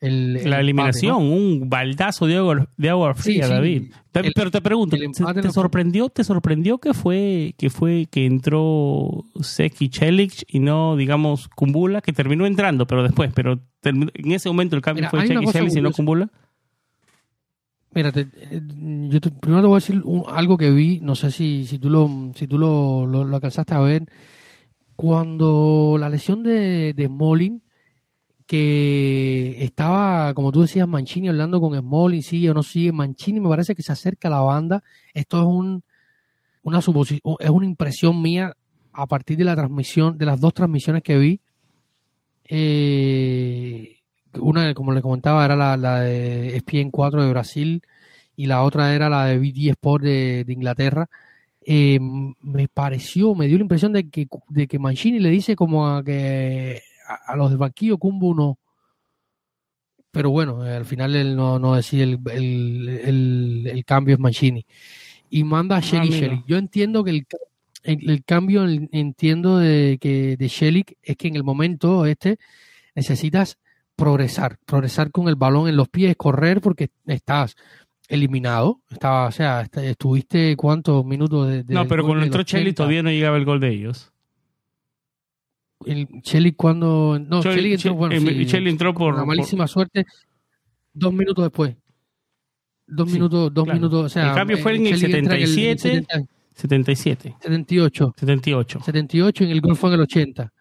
el, el La empate, eliminación, ¿no? un baldazo de agua, de agua fría, sí. David. El- pero te pregunto, ¿te, sorprendió, te sorprendió que fue que fue que entró Seki Celic y no, digamos, Kumbula, que terminó entrando, pero después, pero en ese momento el cambio Mira, fue Seki cosa Celic y no. Kumbula? Mira, te- eh, yo te- primero te voy a decir un- algo que vi, no sé si, si tú, lo, si tú lo, lo, lo alcanzaste a ver. Cuando la lesión de, de Smalling, que estaba, como tú decías, Mancini hablando con Smalling, sigue o no sigue, Mancini me parece que se acerca a la banda. Esto es un, una suposición, es una impresión mía a partir de la transmisión, de las dos transmisiones que vi. Eh, una, como le comentaba, era la, la de ESPN 4 de Brasil y la otra era la de BT Sport de Inglaterra. Eh, me pareció, me dio la impresión de que, de que Mancini le dice como a que a, a los del banquillo Kumbu no. Pero bueno, eh, al final él no, no decide el, el, el- el cambio es Mancini. Y manda a Shelly mira. Shelly. Yo entiendo que el, el, el cambio en- entiendo de que de Shelly es que en el momento este necesitas progresar, progresar con el balón en los pies, correr porque estás eliminado, estaba, o sea, est- estuviste cuántos minutos de, de- No, pero cuando entró Cheli 80. todavía no llegaba el gol de ellos. el Cheli cuando no Cheli- entró, bueno, eh, sí, entró por, la por- malísima suerte dos minutos después dos Sí, minutos dos claro. minutos o sea El cambio fue en el Cheli entra en 77. 70, 77, 78 78. 78 y en el gol fue en el 80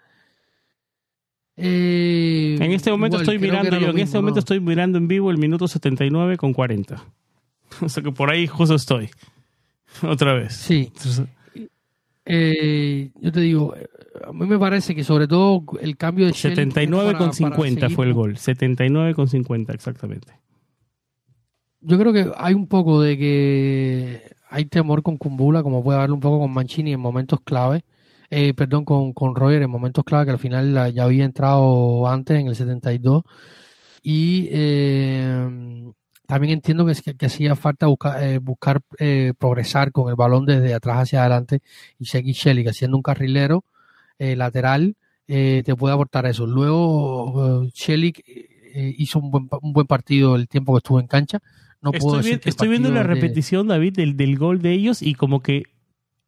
Eh, En este momento igual, estoy mirando, yo en este momento ¿no? estoy mirando en vivo el minuto 79 con 40. O sea que por ahí justo estoy. Otra vez. sí Eh, yo te digo, a mí me parece que sobre todo el cambio de Shelley 79 para- con para 50 seguir fue el gol. 79 con 50, exactamente. Yo creo que hay un poco de que hay temor con Kumbula, como puede haberlo un poco con Mancini en momentos clave. Eh, perdón, con, con Roger en momentos clave, que al final la- ya había entrado antes, en el 72. Y eh, también entiendo que, que, que hacía falta buscar, eh, buscar eh, progresar con el balón desde atrás hacia adelante y seguir Shelly, que siendo un carrilero eh, lateral, eh, te puede aportar eso. Luego, eh, Shelly eh, hizo un buen, un buen partido el tiempo que estuvo en cancha. No puedo estoy el estoy viendo la de- repetición, David, del, del gol de ellos y como que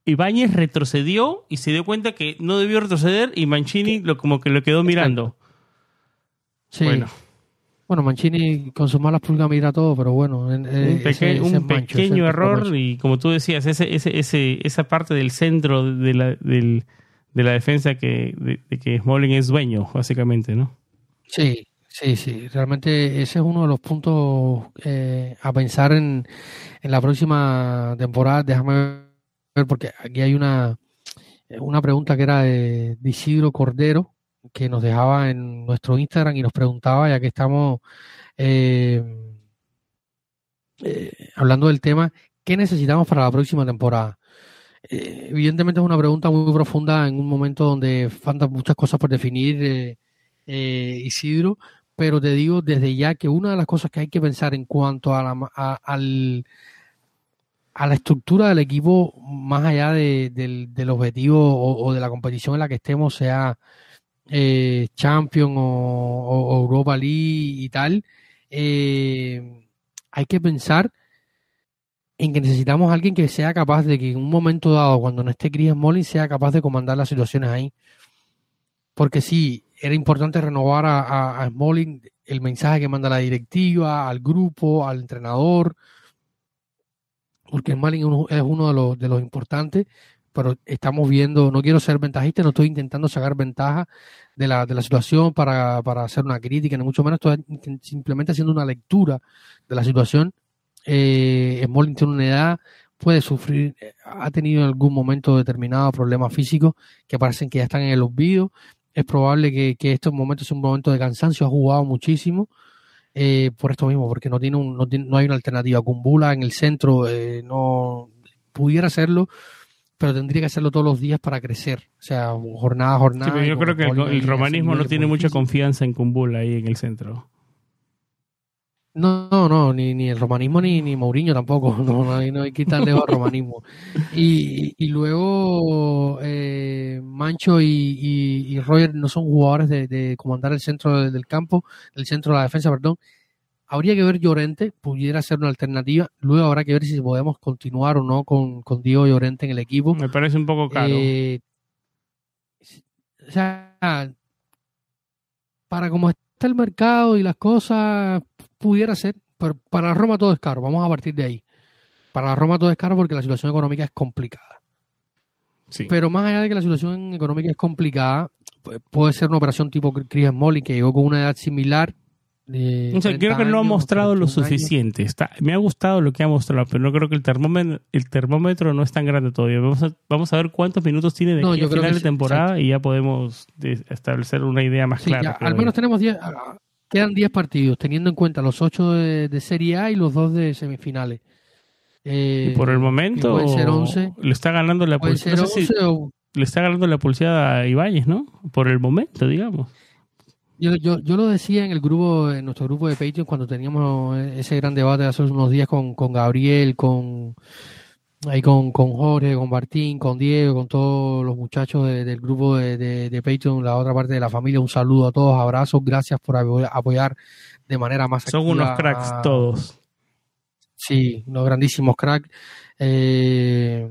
Ibáñez retrocedió y se dio cuenta que no debió retroceder y Mancini lo, como que lo quedó mirando. Sí. Bueno, Bueno. Mancini con sus malas pulgas mira todo, pero bueno. en- eh, un, peque- ese- un Mancho, pequeño error Mancho. y como tú decías, ese, ese, ese, esa parte del centro de la, del- de la defensa que, de, de que Smalling es dueño, básicamente, ¿no? Sí, sí, sí. Realmente ese es uno de los puntos eh, a pensar en, en la próxima temporada. Déjame ver, porque aquí hay una, una pregunta que era de, de Isidro Cordero, que nos dejaba en nuestro Instagram y nos preguntaba, ya que estamos eh, eh, hablando del tema, ¿qué necesitamos para la próxima temporada? Eh, evidentemente es una pregunta muy profunda en un momento donde faltan muchas cosas por definir, Isidro, pero te digo desde ya que una de las cosas que hay que pensar en cuanto a la, a la estructura del equipo, más allá del, objetivo o, de la competición en la que estemos, sea eh, Champion o, Europa League y tal, eh, hay que pensar en que necesitamos a alguien que sea capaz de que en un momento dado, cuando no esté Chris Smalling, sea capaz de comandar las situaciones ahí. Porque sí, era importante renovar a, a, Smalling el mensaje que manda la directiva, al grupo, al entrenador, porque Smalling es uno de los importantes, pero estamos viendo, no quiero ser ventajista, no estoy intentando sacar ventaja de la, de la situación para, para hacer una crítica, ni mucho menos estoy simplemente haciendo una lectura de la situación. Eh, Smalling tiene una edad, puede sufrir, ha tenido en algún momento determinado problemas físicos que parecen que ya están en el olvido, es probable que, que estos momentos es un momento de cansancio, ha jugado muchísimo, eh, por esto mismo, porque no tiene, un, no, no hay una alternativa. Cumbula en el centro eh, no pudiera hacerlo, pero tendría que hacerlo todos los días para crecer. O sea, jornada a jornada. yo creo que el, romanismo no tiene mucha confianza en Cumbula ahí en el centro. No, no, ni, ni el romanismo ni, ni Mourinho tampoco. No, hay, no hay que quitarle al romanismo. Y, y luego eh, Mancho y, y, Roger no son jugadores de, de comandar el centro del campo, el centro de la defensa, perdón. Habría que ver Llorente, pudiera ser una alternativa. Luego habrá que ver si podemos continuar o no con, con Diego Llorente en el equipo. Me parece un poco caro. Eh, o sea, para como está el mercado y las cosas, pudiera ser, pero para Roma todo es caro, vamos a partir de ahí. Para la Roma todo es caro porque la situación económica es complicada. Sí. Pero más allá de que la situación económica es complicada, puede ser una operación tipo Chris Molly que llegó con una edad similar. O sea, creo que no ha mostrado lo suficiente. Está, me ha gustado lo que ha mostrado, pero no creo que el termómetro, el termómetro no es tan grande todavía. Vamos a, vamos a ver cuántos minutos tiene de aquí a final de temporada y ya podemos establecer una idea más clara. al menos tenemos 10, Quedan 10 partidos, teniendo en cuenta los 8 de, Serie A y los 2 de semifinales. y por el momento le está ganando la pulsada. Le está ganando la pulsada a Ibáñez, ¿no? Por el momento, digamos. Yo, yo, yo lo decía en el grupo, en nuestro grupo de Patreon, cuando teníamos ese gran debate hace unos días con, con Gabriel, con ahí con, con Jorge, con Martín, con Diego, con todos los muchachos del grupo de, de, Patreon, la otra parte de la familia. Un saludo a todos, abrazos, gracias por apoyar de manera más Son unos cracks todos. Sí, unos grandísimos cracks. Eh,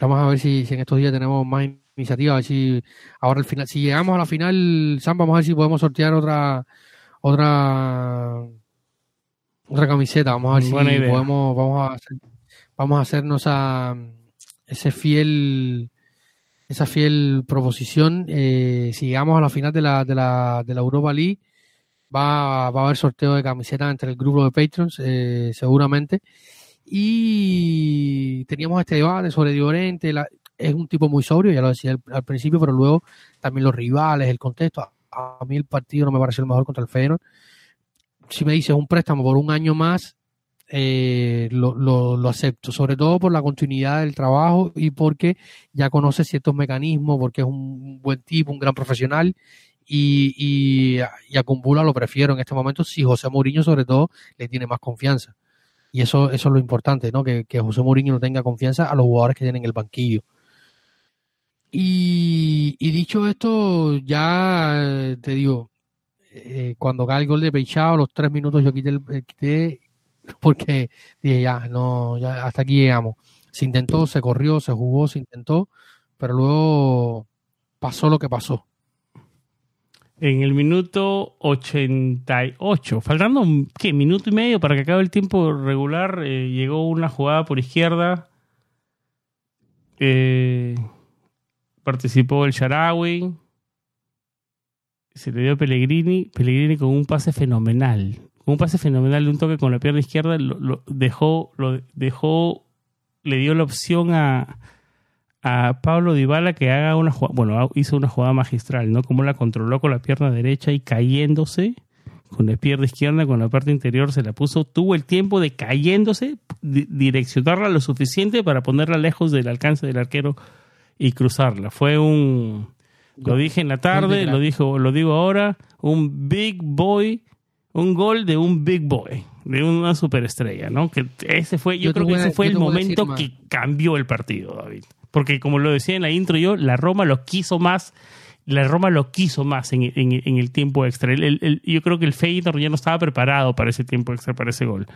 vamos a ver si, en estos días tenemos más iniciativas, a ver si ahora al final, si llegamos a la final, Sam, vamos a ver si podemos sortear otra otra otra camiseta, vamos a ver si podemos, vamos a hacer vamos a hacernos a ese fiel esa fiel proposición. Eh, si llegamos a la final de la, de la, de la Europa League, va, va a haber sorteo de camisetas entre el grupo de Patrons, eh, seguramente. Y teníamos este debate sobre Diorente, es un tipo muy sobrio, ya lo decía al, principio, pero luego también los rivales, el contexto. A, a, mí el partido no me pareció el mejor contra el Feyenoord. Si me dices un préstamo por un año más, eh, lo, lo, acepto, sobre todo por la continuidad del trabajo y porque ya conoce ciertos mecanismos, porque es un buen tipo, un gran profesional y, y, y a Cumbula lo prefiero en este momento si José Mourinho sobre todo le tiene más confianza. Y eso, eso es lo importante, ¿no? Que, que José Mourinho no tenga confianza a los jugadores que tienen el banquillo. Y, y dicho esto, ya eh, te digo, eh, cuando cae el gol de Peixao, los tres minutos yo quité, el, quité porque dije, ya, no, ya hasta aquí llegamos. Se intentó, se corrió, se jugó, se intentó, pero luego pasó lo que pasó. En el minuto 88, faltando, ¿qué? Minuto y medio para que acabe el tiempo regular, eh, llegó una jugada por izquierda. Eh, participó el Sharawi. Se le dio Pellegrini. Pellegrini con un pase fenomenal un pase fenomenal de un toque con la pierna izquierda, lo, dejó, lo dejó, le dio la opción a, a Pablo Dybala que haga una jugada, bueno, hizo una jugada magistral, ¿no? Como la controló con la pierna derecha y cayéndose, con la pierna izquierda, con la parte interior se la puso, tuvo el tiempo de cayéndose, direccionarla lo suficiente para ponerla lejos del alcance del arquero y cruzarla. Fue un, lo dije en la tarde, lo dijo, lo digo ahora, un big boy, un gol de un big boy, de una superestrella, ¿no? Que ese fue, yo, creo que ese fue el momento que cambió el partido, David. Porque como lo decía en la intro yo, la Roma lo quiso más la Roma lo quiso más en, el tiempo extra. yo creo que el Feyenoord ya no estaba preparado para ese tiempo extra, para ese gol.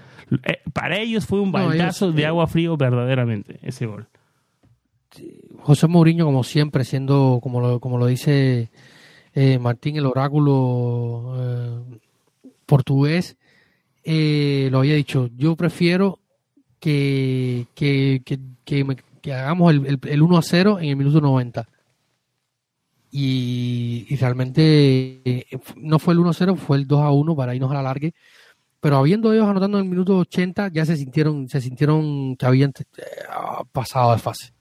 Eh, para ellos fue un baldazo de agua frío verdaderamente, ese gol. José Mourinho, como siempre, siendo, como lo, como lo dice eh, Martín, el oráculo eh, portugués, lo había dicho, yo prefiero que, que, hagamos el, el 1 a 0 en el minuto 90 y, realmente eh, no fue el 1-0, fue el 2-1 para irnos a la largue. Pero habiendo ellos anotando en el minuto 80, ya se sintieron, se sintieron que habían eh, pasado de fase.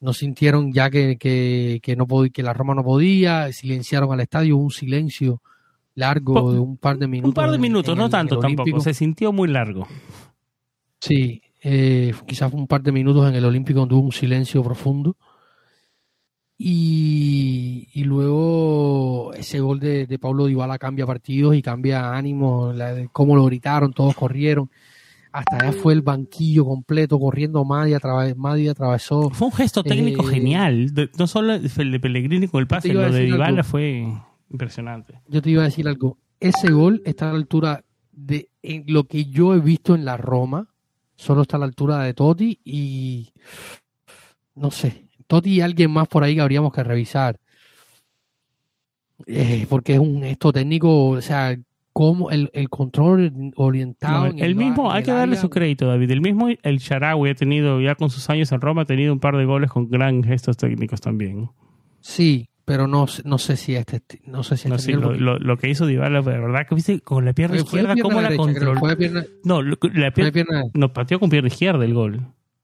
No sintieron ya que, que, no podía, que la Roma no podía, silenciaron al estadio, un silencio largo de un par de minutos. Un par de minutos, no tanto tampoco, se sintió muy largo. Sí, eh, quizás un par de minutos en el Olímpico donde hubo un silencio profundo. Y, y, luego ese gol de, de Pablo Dybala cambia partidos y cambia ánimo, la, cómo lo gritaron, todos corrieron. Hasta allá fue el banquillo completo corriendo Madi, y atravesó. Fue un gesto técnico eh, genial, no solo el de Pellegrini con el pase, lo de Dybala fue impresionante. Yo te iba a decir algo, ese gol está a la altura de lo que yo he visto en la Roma, solo está a la altura de Totti y no sé, Totti y alguien más por ahí que habríamos que revisar. Eh, porque es un esto técnico, o sea, como el, control orientado. el, mismo, hay que darle su crédito, David. El mismo, el Sharawi ha tenido, ya con sus años en Roma, ha tenido un par de goles con gran gestos técnicos también. Sí, pero no, no sé si este, no sé si este lo, que hizo Dybala, de verdad, que viste con la pierna izquierda, ¿cómo la controló? No, la pierna, no, pateó con pierna izquierda el gol.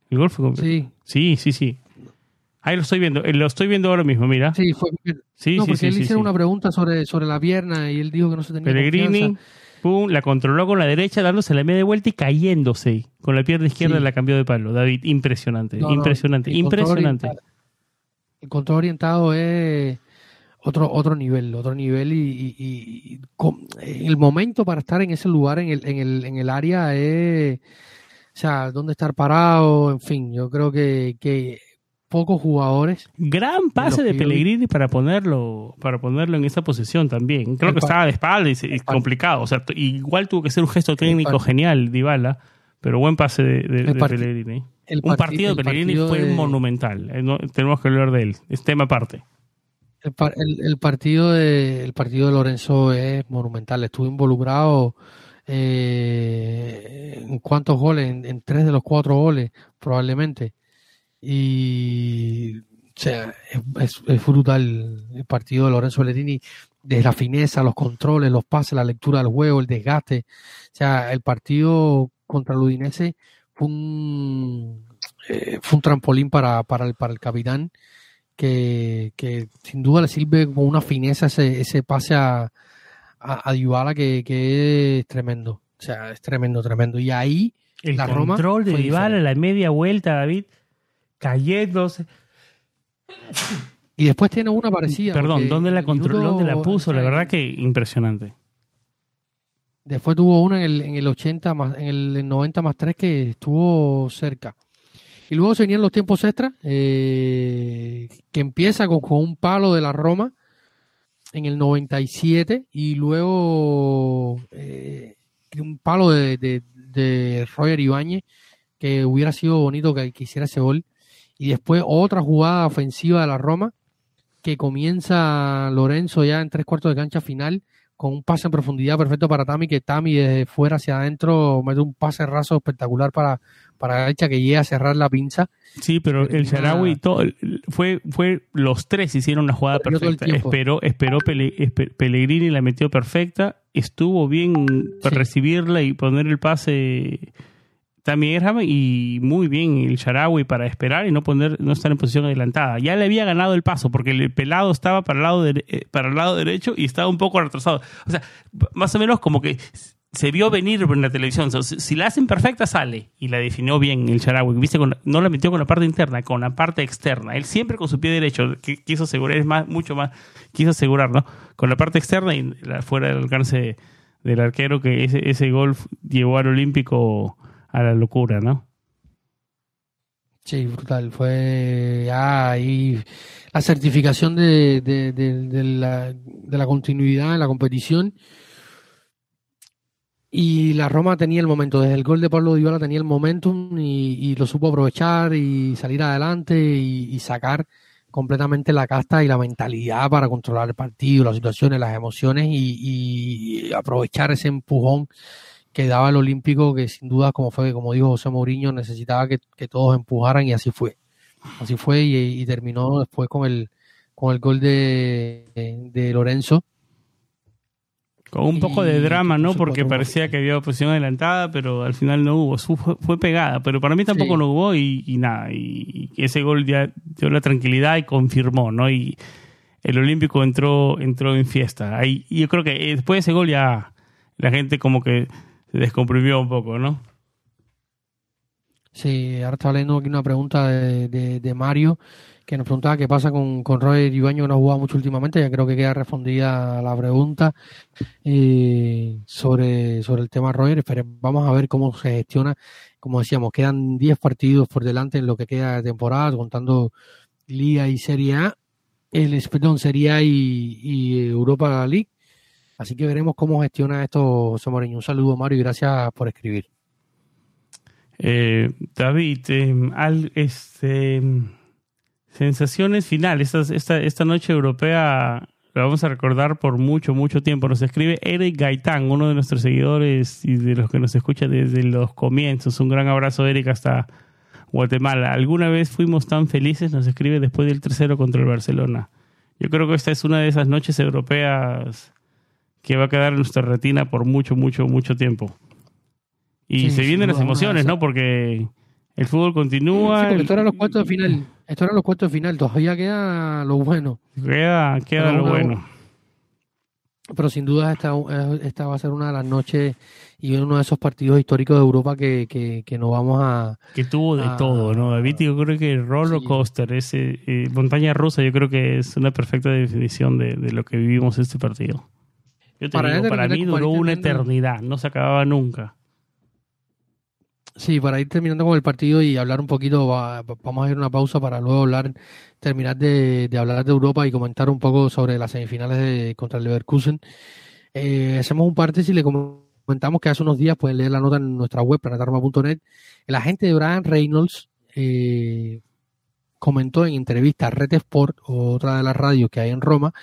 El gol fue con... Sí. Sí, sí, sí. Ahí lo estoy viendo, eh, lo estoy viendo ahora mismo, mira. Sí, fue. Sí, no, porque él hizo una pregunta sobre, sobre la pierna y él dijo que no se tenía Pellegrini, pum, la controló con la derecha, dándose la media vuelta y cayéndose. Con la pierna izquierda la cambió de palo. David, impresionante, impresionante, impresionante. el control orientado es otro otro nivel, otro nivel y, el momento para estar en ese lugar, en el, en el, en el área es, o sea, dónde estar parado, en fin, yo creo que, que pocos jugadores. Gran pase de, Pellegrini para ponerlo para ponerlo en esa posición también. Creo que estaba de espalda y, complicado. O sea, igual tuvo que ser un gesto técnico genial, Dybala, pero buen pase de, Pellegrini. un partido de Pellegrini fue monumental. Eh, tenemos que hablar de él. Es tema aparte. El, partido de el partido de Lorenzo es monumental. Estuvo involucrado eh, en cuántos goles, en, tres de los cuatro goles probablemente. Y o sea, es, brutal el partido de Lorenzo Pellegrini, desde la fineza, los controles, los pases, la lectura del juego, el desgaste. O sea, el partido contra el Udinese fue un, eh, fue un trampolín para, para, el, para el capitán, que, que sin duda le sirve con una fineza ese, ese pase a, a, que, que es tremendo. O sea, es tremendo, tremendo. Y ahí el la control de Dybala, la media vuelta, David cayéndose. Y después tiene una parecida. Perdón, ¿dónde la controló? ¿Dónde la puso? La verdad que impresionante. Después tuvo una en el, en el 80 más, en el 90 más 3 que estuvo cerca. Y luego se venían los tiempos extras, eh, que empieza con, un palo de la Roma en el 97 y luego eh, un palo de, de, de Roger Ibáñez que hubiera sido bonito que, que hiciera ese gol y después otra jugada ofensiva de la Roma que comienza Lorenzo ya en tres cuartos de cancha final con un pase en profundidad perfecto para Tami, que Tami desde fuera hacia adentro mete un pase raso espectacular para, para la derecha que llega a cerrar la pinza. Sí, pero el Sharawi fue, fue los tres hicieron una jugada perfecta. Esperó, esperó Pellegrini la metió perfecta, estuvo bien para recibirla y poner el pase Tammy Abraham y muy bien el Sharawi para esperar y no poner no estar en posición adelantada. Ya le había ganado el paso porque el pelado estaba para el lado eh, para el lado derecho y estaba un poco retrasado. O sea, más o menos como que se vio venir en la televisión. si la hacen perfecta, sale. Y la definió bien el Sharawi. ¿Viste? no la metió con la parte interna, con la parte externa. Él siempre con su pie derecho quiso asegurar, es más, mucho más, quiso asegurar, ¿no? Con la parte externa y fuera del alcance del arquero, que ese, ese gol llevó al Olímpico a la locura, ¿no? Sí, brutal. Fue ahí la certificación de, de, la, de la continuidad en la competición. Y la Roma tenía el momento, desde el gol de Pablo Dybala tenía el momentum y, lo supo aprovechar y salir adelante y, sacar completamente la casta y la mentalidad para controlar el partido, las situaciones, las emociones y aprovechar ese empujón que daba el Olímpico, que sin duda, como fue, como dijo José Mourinho, necesitaba que, todos empujaran y así fue. Así fue y, terminó después con el, con el gol de, de Lorenzo. Con un poco de drama, ¿no? Porque parecía que había oposición adelantada, pero al final no hubo. Fue, pegada, pero para mí tampoco no hubo y, nada. Y, ese gol ya dio la tranquilidad y confirmó, ¿no? Y el Olímpico entró, entró en fiesta. y yo creo que después de ese gol ya la gente como que descomprimió un poco, ¿no? Sí, ahora estaba leyendo aquí una pregunta de, Mario que nos preguntaba qué pasa con, con Roger Ibaño que no ha jugado mucho últimamente. Ya creo que queda respondida la pregunta eh, sobre, sobre el tema Roger. vamos a ver cómo se gestiona. Como decíamos, quedan 10 partidos por delante en lo que queda de temporada, contando Liga y Serie A. El, perdón, Serie A y Europa League. Así que veremos cómo gestiona esto José. Un saludo, Mario, y gracias por escribir. Eh, David, eh, al, este, sensaciones finales. Esta, esta, noche europea la vamos a recordar por mucho, mucho tiempo. Nos escribe Eric Gaitán, uno de nuestros seguidores y de los que nos escucha desde los comienzos. Un gran abrazo, Eric, hasta Guatemala. ¿Alguna vez fuimos tan felices? Nos escribe después del tercero contra el Barcelona. Yo creo que esta es una de esas noches europeas que va a quedar en nuestra retina por mucho, mucho, mucho tiempo. Y se vienen las emociones, ¿no? Porque el fútbol continúa. Sí, porque esto era los cuartos de final. Esto era los cuartos de final. Todavía queda lo bueno. Queda, queda lo bueno. Pero sin duda esta, esta va a ser una de las noches y uno de esos partidos históricos de Europa que, que, nos vamos a... Que tuvo de todo, ¿no? David, yo creo que el roller coaster, ese, eh, montaña rusa, yo creo que es una perfecta definición de, de lo que vivimos este partido para, mí duró una eternidad, no se acababa nunca. Sí, para ir terminando con el partido y hablar un poquito, vamos a hacer una pausa para luego hablar, terminar de, hablar de Europa y comentar un poco sobre las semifinales de, contra el Leverkusen. Eh, hacemos un parte si le comentamos que hace unos días pueden leer la nota en nuestra web, planetarma.net. El agente de Brian Reynolds eh, comentó en entrevista a Red Sport, otra de las radios que hay en Roma,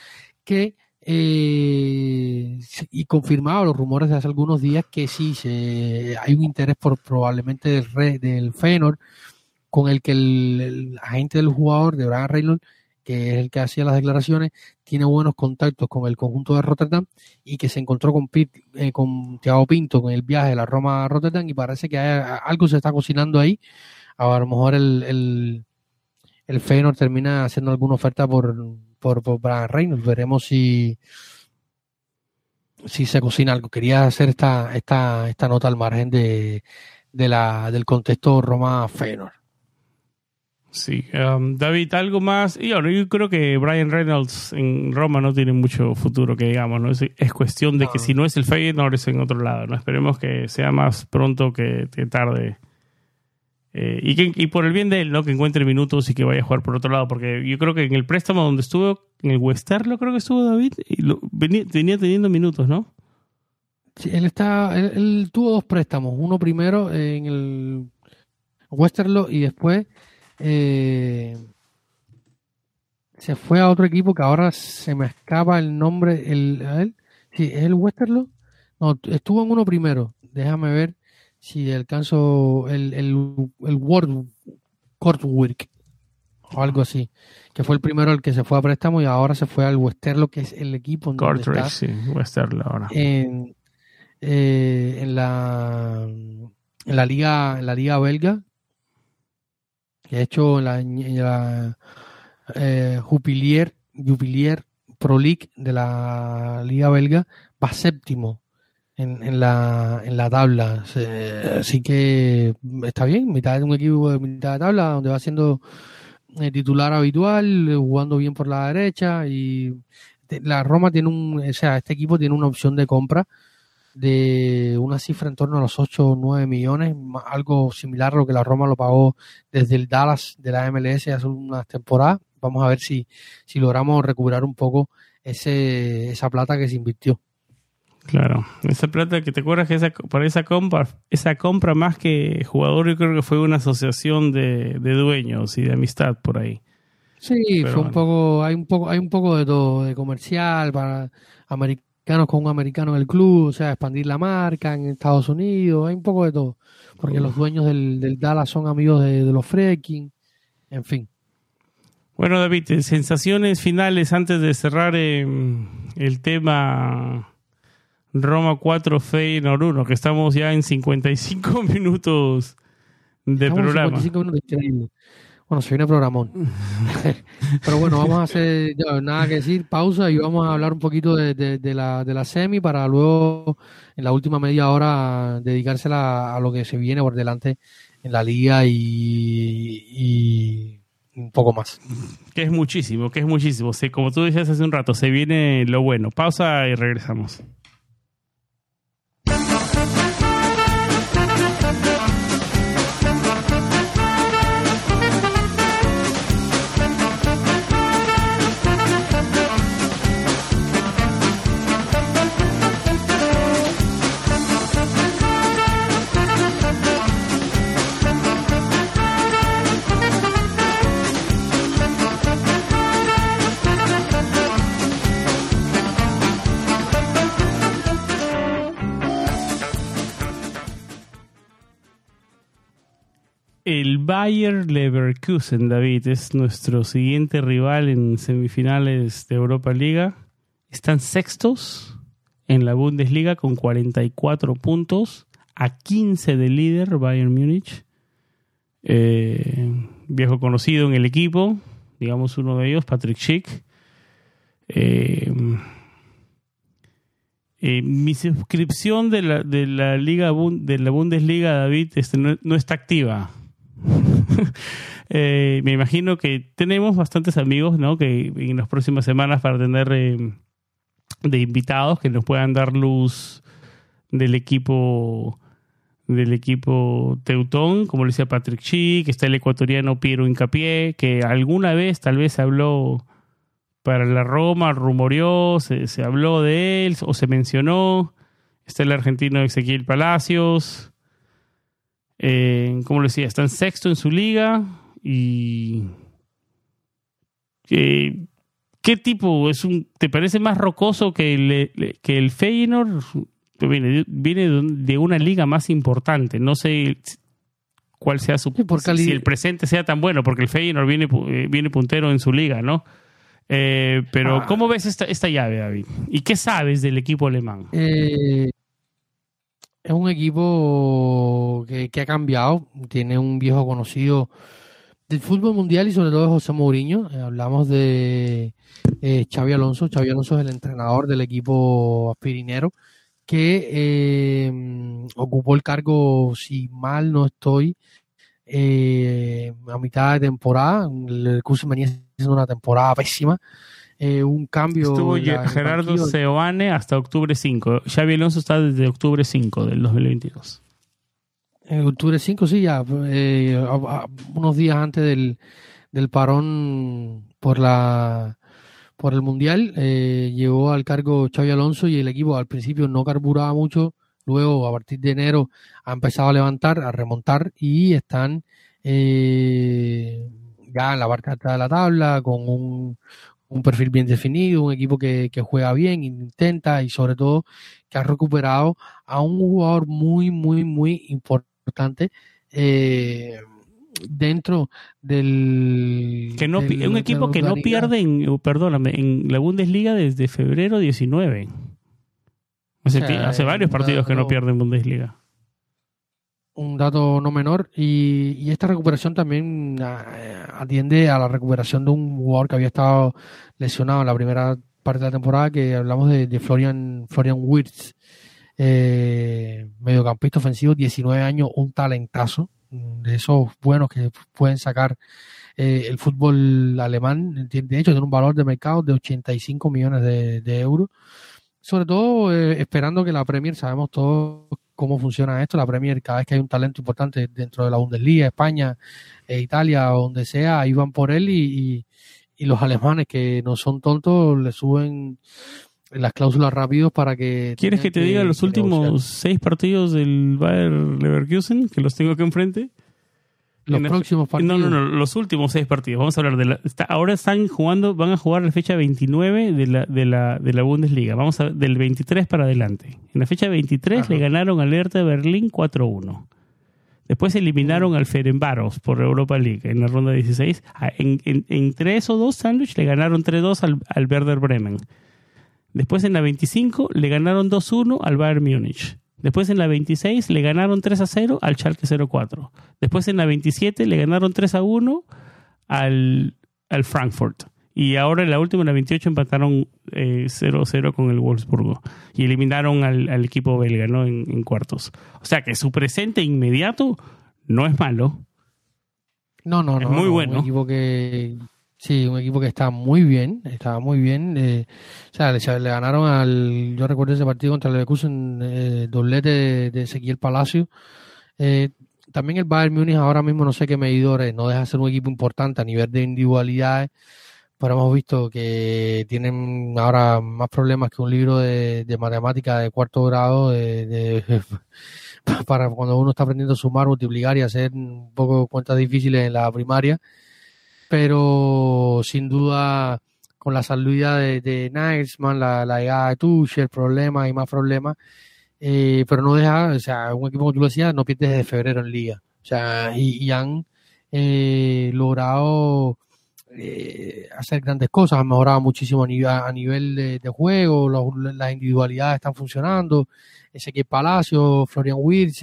que eh, y confirmaba los rumores de hace algunos días que sí, se, hay un interés por probablemente del, del Feyenoord con el que el, agente del jugador, de Brian Reynolds, que es el que hacía las declaraciones, tiene buenos contactos con el conjunto de Rotterdam y que se encontró con, eh, con Thiago Pinto con el viaje de la Roma a Rotterdam y parece que algo se está cocinando ahí. A lo mejor el, el, el Feyenoord termina haciendo alguna oferta por por, por Brian Reynolds. Veremos si, si se cocina algo. Quería hacer esta, esta, esta nota al margen de, de la, del contexto Roma Feyenoord. Sí, um, David, algo más. Y yo creo que Brian Reynolds en Roma no tiene mucho futuro, que digamos, ¿no? Es, cuestión de que si no es el Feyenoord es en otro lado, ¿no? Esperemos que sea más pronto que tarde eh, y, que, y por el bien de él, ¿no? Que encuentre minutos y que vaya a jugar por otro lado. Porque yo creo que en el préstamo donde estuvo, en el Westerlo creo que estuvo David, y lo, venía, teniendo minutos, ¿no? Sí, él, está, él, tuvo dos préstamos. Uno primero en el Westerlo y después eh, se fue a otro equipo que ahora se me escapa el nombre. El, a. Sí, ¿es el Westerlo? No, estuvo en uno primero. Déjame ver si alcanzo el, el, el World Work o algo así, que fue el primero al que se fue a préstamo y ahora se fue al Westerlo, que es el equipo en donde sí, Westerlo ahora. En, eh, en la en la liga, en la liga belga, que ha hecho en la, en la eh, Jupiler, Jupiler Pro League de la liga belga, va séptimo en, en, la, en la tabla. así que está bien, mitad de un equipo de mitad de tabla, donde va siendo eh, titular habitual, jugando bien por la derecha y la Roma tiene un, o sea, este equipo tiene una opción de compra de una cifra en torno a los 8 o 9 millones, algo similar a lo que la Roma lo pagó desde el Dallas de la MLS hace unas temporadas. Vamos a ver si, si logramos recuperar un poco ese, esa plata que se invirtió. Claro, esa plata que te acuerdas que esa, para esa compra, esa compra más que jugador, yo creo que fue una asociación de, de dueños y de amistad por ahí. Sí, fue un poco, hay un poco, hay un poco de todo, de comercial para americanos con un americano en el club, o sea, expandir la marca en Estados Unidos, hay un poco de todo, porque los dueños del, del Dallas son amigos de, de los Freaking, en fin. Bueno, David, sensaciones finales antes de cerrar eh, el tema Roma 4, Feyenoord 1, que estamos ya en 55 minutos de Estamos programa. 55 minutos, increíble. Bueno, se viene programón. Pero bueno, vamos a hacer ya, nada que decir, pausa y vamos a hablar un poquito de, de, de la, de la semi para luego, en la última media hora, dedicársela a lo que se viene por delante en la liga y, y un poco más. Que es muchísimo, que es muchísimo. Como tú decías hace un rato, se viene lo bueno. Pausa y regresamos. Bayer Leverkusen, David, es nuestro siguiente rival en semifinales de Europa Liga. Están sextos en la Bundesliga con 44 puntos, a 15 del líder Bayern Múnich. Eh, viejo conocido en el equipo, digamos uno de ellos, Patrick Schick. Eh, eh, mi suscripción de la, de la Liga de la Bundesliga, David, este, no está activa. Eh, me imagino que tenemos bastantes amigos, ¿no? Que en las próximas semanas para tener eh, de invitados que nos puedan dar luz del equipo del equipo Teutón, como lo decía Patrick Chi, que está el ecuatoriano Piero Incapié, que alguna vez tal vez habló para la Roma, rumoreó, se, se habló de él o se mencionó. Está el argentino Ezequiel Palacios. Eh, como lo decía, está en sexto en su liga y eh, ¿qué tipo es un te parece más rocoso que el, que el Feyenoord? Viene, de- viene de un- de una liga más importante. No sé cuál sea su si- el presente sea tan bueno, porque el Feyenoord viene eh, viene puntero en su liga, ¿no? Eh, pero Ah. ¿cómo ves esta, esta llave, David? ¿Y qué sabes del equipo alemán? Eh, es un equipo que, ha cambiado, tiene un viejo conocido del fútbol mundial y sobre todo de José Mourinho. Eh, hablamos de eh, Xavi Alonso. Xavi Alonso es el entrenador del equipo aspirinero que eh, ocupó el cargo, si mal no estoy, eh, a mitad de temporada. El Leverkusen venía haciendo una temporada pésima. Eh, un cambio. Estuvo la- Gerardo. Seoane hasta octubre 5. Xavi Alonso está desde octubre 5 del 2022. En octubre 5, sí, ya, eh, a- a- unos días antes del, del parón por la por el Mundial, eh, llegó al cargo Xavi Alonso y el equipo al principio no carburaba mucho, luego a partir de enero ha empezado a levantar, a remontar y están eh, ya en la parte alta de la tabla con un, un perfil bien definido, un equipo que, que juega bien, intenta y sobre todo que ha recuperado a un jugador muy, muy, muy importante eh, dentro del... Que no, del- un equipo que no pierde, en, oh, perdóname, en la Bundesliga desde febrero 19. Hace, O sea, ti- hace varios partidos que no no- pierde en Bundesliga. Un dato no menor. Y, esta recuperación también ah, atiende a la recuperación de un jugador que había estado lesionado en la primera parte de la temporada, que hablamos de, Florian, Florian Wirtz, eh, mediocampista ofensivo, 19 años, un talentazo, de esos buenos que pueden sacar eh, el fútbol alemán. De hecho, tiene un valor de mercado de 85 millones de, euros. Sobre todo eh, esperando que la Premier, sabemos todos cómo funciona esto, la Premier, cada vez que hay un talento importante dentro de la Bundesliga, España, eh, Italia o donde sea, ahí van por él y, y, los alemanes que no son tontos le suben las cláusulas rápidos para que... ¿Quieres que te diga los últimos seis partidos del Bayer Leverkusen, que los tengo aquí enfrente? Los próximos partidos. No, no, no, los últimos seis partidos. Vamos a hablar de la. ahora están jugando, van a jugar la fecha 29 de la, de la, de la Bundesliga. Vamos a del 23 para adelante. En la fecha 23 le ganaron al Hertha Berlín 4-1. Después eliminaron al Ferenbaros por Europa League en la ronda 16. Ah, en, en, en 3 o 2 sándwich le ganaron 3-2 al, al Werder Bremen. Después en la 25 le ganaron 2-1 al Bayern Múnich. Después en la 26 le ganaron 3 a 0 al Schalke 04. Después en la 27 le ganaron 3 a 1 al, al Frankfurt. Y ahora en la última, en la 28, empataron 0-0 eh, con el Wolfsburgo. Y eliminaron al, equipo belga ¿no? En, en, cuartos. O sea que su presente inmediato no es malo. No, no, no. Es muy bueno. Un equipo que Sí, un equipo que está muy bien, estaba muy bien. Eh, o sea, le, ganaron al. Yo recuerdo ese partido contra el Leverkusen, eh, doblete de, Ezequiel Palacio. Eh, también el Bayern Múnich ahora mismo no sé qué medidores, no deja de ser un equipo importante a nivel de individualidades, pero hemos visto que tienen ahora más problemas que un libro de, de matemática de cuarto grado de, para cuando uno está aprendiendo a sumar, multiplicar y hacer un poco cuentas difíciles en la primaria pero sin duda con la salida de, de Nagelsmann, la, la llegada de Tuchel, problemas y más problemas, eh, pero no deja, o sea, un equipo como tú lo decías, no pierde desde febrero en liga, o sea, y, han eh, logrado eh, hacer grandes cosas, han mejorado muchísimo a nivel, a nivel de, juego, las individualidades están funcionando, Ezequiel Palacio, Florian Wirtz,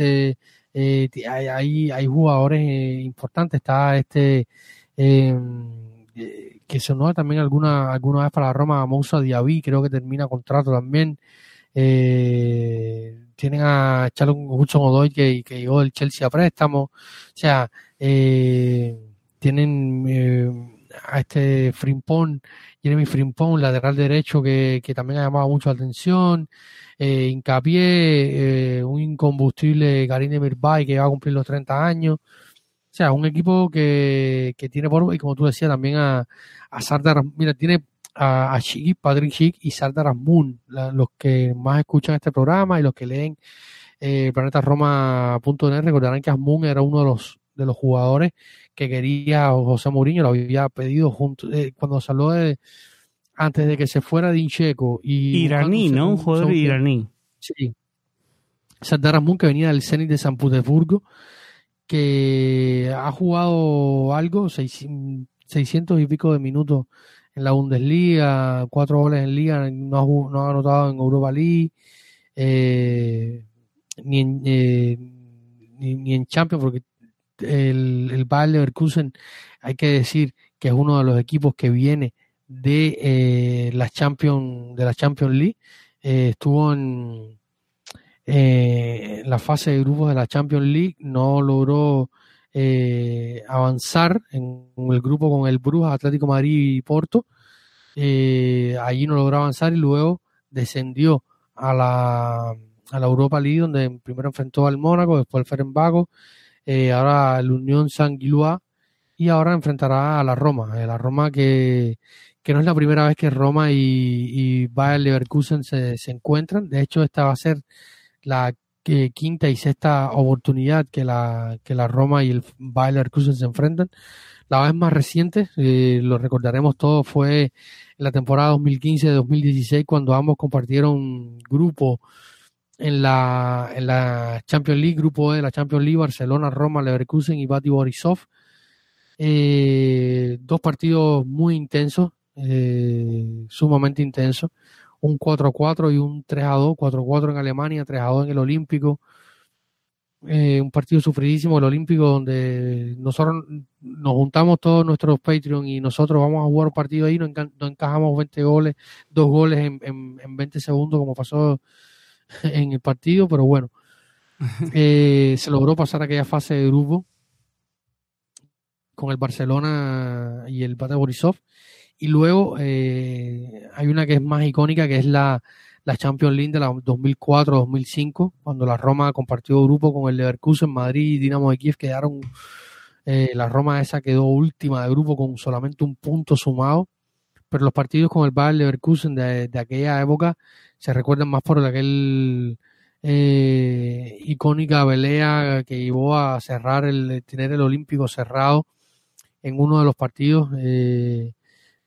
eh, hay, hay, jugadores importantes, está este eh, que sonó también alguna, alguna vez para la Roma, Moussa Diaby, creo que termina contrato también. Eh, tienen a Charles Hudson Odoy que, llegó del Chelsea a préstamo. O sea, eh, tienen eh, a este Frimpón, Jeremy Frimpón, lateral derecho, que, que también ha llamado mucho la atención. Eh, hincapié, un incombustible Karim Mirbay que va a cumplir los 30 años. Sea, un equipo que, que tiene por, y como tú decías, también a, a Sardar, mira, tiene a, a Chic, Patrick Chic y Sardar Asmun, los que más escuchan este programa y los que leen eh, planetaroma.net recordarán que Asmun era uno de los de los jugadores que quería José Mourinho, lo había pedido junto eh, cuando salió de antes de que se fuera Dincheco y iraní, ¿no? Un jugador iraní. Sí. Sardar Asmun que venía del Zenit de San Petersburgo que ha jugado algo, 600 y pico de minutos en la Bundesliga, cuatro goles en Liga, no ha, no ha anotado en Europa League, eh, ni, en, eh, ni, en Champions, porque el, el Bayer Leverkusen, hay que decir que es uno de los equipos que viene de eh, la Champions de la Champions League, estuvo en eh, la fase de grupos de la Champions League, no logró eh, avanzar en el grupo con el Brujas, Atlético Madrid y Porto. Eh, allí no logró avanzar y luego descendió a la, a la Europa League, donde primero enfrentó al Mónaco, después al Ferenbago, eh, ahora el Unión San y ahora enfrentará a la Roma. la Roma que, que no es la primera vez que Roma y, y Bayer Leverkusen se, se encuentran. De hecho, esta va a ser la quinta y sexta oportunidad que la, que la Roma y el Bayer Leverkusen se enfrentan. La vez más reciente, eh, lo recordaremos todos, fue en la temporada 2015-2016 cuando ambos compartieron grupo en la, en la Champions League, grupo de la Champions League, Barcelona, Roma, Leverkusen y Bati Borisov. Eh, dos partidos muy intensos, eh, sumamente intensos un 4-4 y un 3-2, 4-4 en Alemania, 3-2 en el Olímpico. eh, un partido sufridísimo, el Olímpico, donde nosotros nos juntamos todos nuestros Patreon y nosotros vamos a jugar un partido ahí, no, encajamos 20 goles, dos goles en, en, 20 segundos, como pasó en el partido, pero bueno, eh, se logró pasar aquella fase de grupo con el Barcelona y el Bate Borisov. Y luego eh, hay una que es más icónica, que es la, la Champions League de la 2004-2005, cuando la Roma compartió grupo con el Leverkusen, Madrid y Dinamo de Kiev quedaron, eh, la Roma esa quedó última de grupo con solamente un punto sumado, pero los partidos con el Bayern Leverkusen de, de aquella época se recuerdan más por aquel eh, icónica pelea que llevó a cerrar el, tener el Olímpico cerrado en uno de los partidos, eh,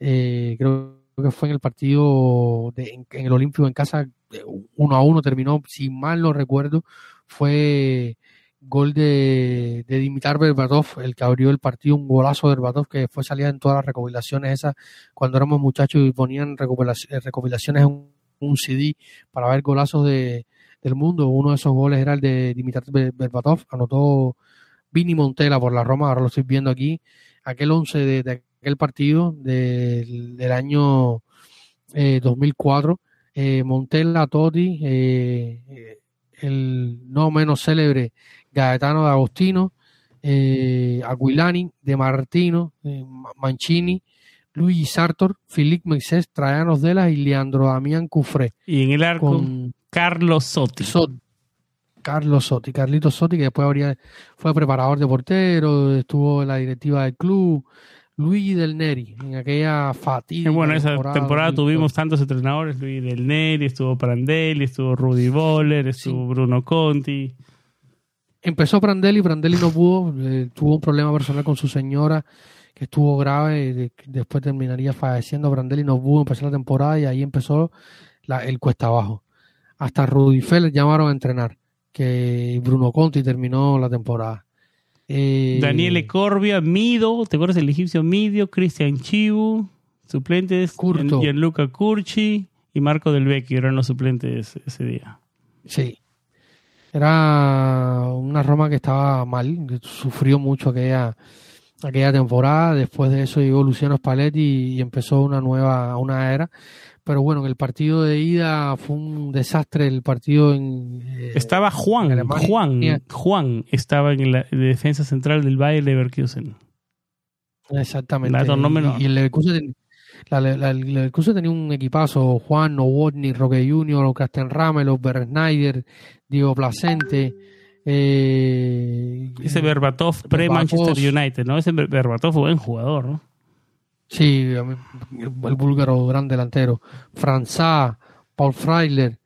eh, creo que fue en el partido de, en, el Olímpico en casa, uno a uno terminó, si mal no recuerdo, fue gol de, de Dimitar Berbatov, el que abrió el partido, un golazo de Berbatov que fue salida en todas las recopilaciones esas cuando éramos muchachos y ponían recopilaciones en un CD para ver golazos de, del mundo. Uno de esos goles era el de Dimitar Berbatov, anotó Vini Montela por la Roma, ahora lo estoy viendo aquí, aquel 11 de, aquel partido del, año 2004. Eh, eh, Montella, Totti, eh, el no menos célebre Gaetano de Agostino, Aguilani, De Martino, Mancini, Luigi Sartor, Philippe Mexés, Traianos Delas y Leandro Damián Cufré. Y en el arco, Carlos Sotti. Carlos Sotti, Carlitos Sotti, que después habría, fue preparador de portero, estuvo en la directiva del club, Luigi Del Neri, en aquella fatiga. Bueno, esa temporada, tuvimos tantos entrenadores, Luigi Del Neri, estuvo Prandelli, estuvo Rudy Boller, estuvo Bruno Conti. Empezó Prandelli, Prandelli no pudo, eh, tuvo un problema personal con su señora que estuvo grave, y después terminaría falleciendo, Prandelli no pudo empezar la temporada y ahí empezó el cuesta abajo. Hasta Rudy Feller llamaron a entrenar, que Bruno Conti terminó la temporada. Eh, Daniele Corbia, Mido, ¿te acuerdas del egipcio Midio? Cristian Chibu, suplentes Gianluca Curci y Marco Del Vecchio eran los suplentes ese día. Sí. Era una Roma que estaba mal, que sufrió mucho aquella, aquella temporada. Después de eso llegó Luciano Spalletti y empezó una nueva, una era pero bueno, en el partido de ida fue un desastre el partido en... Eh, estaba Juan, Juan, Juan estaba en la defensa central del Bayern Leverkusen. Exactamente. y, el Leverkusen, tenía un equipazo, Juan, Nowotny, Roque Junior, Castenrame, los Schneider, Diego Placente... Eh, Ese Berbatov pre-Manchester United, ¿no? Ese Berbatov fue buen jugador, ¿no? Sí, el búlgaro gran delantero. Franzá, Paul Freiler,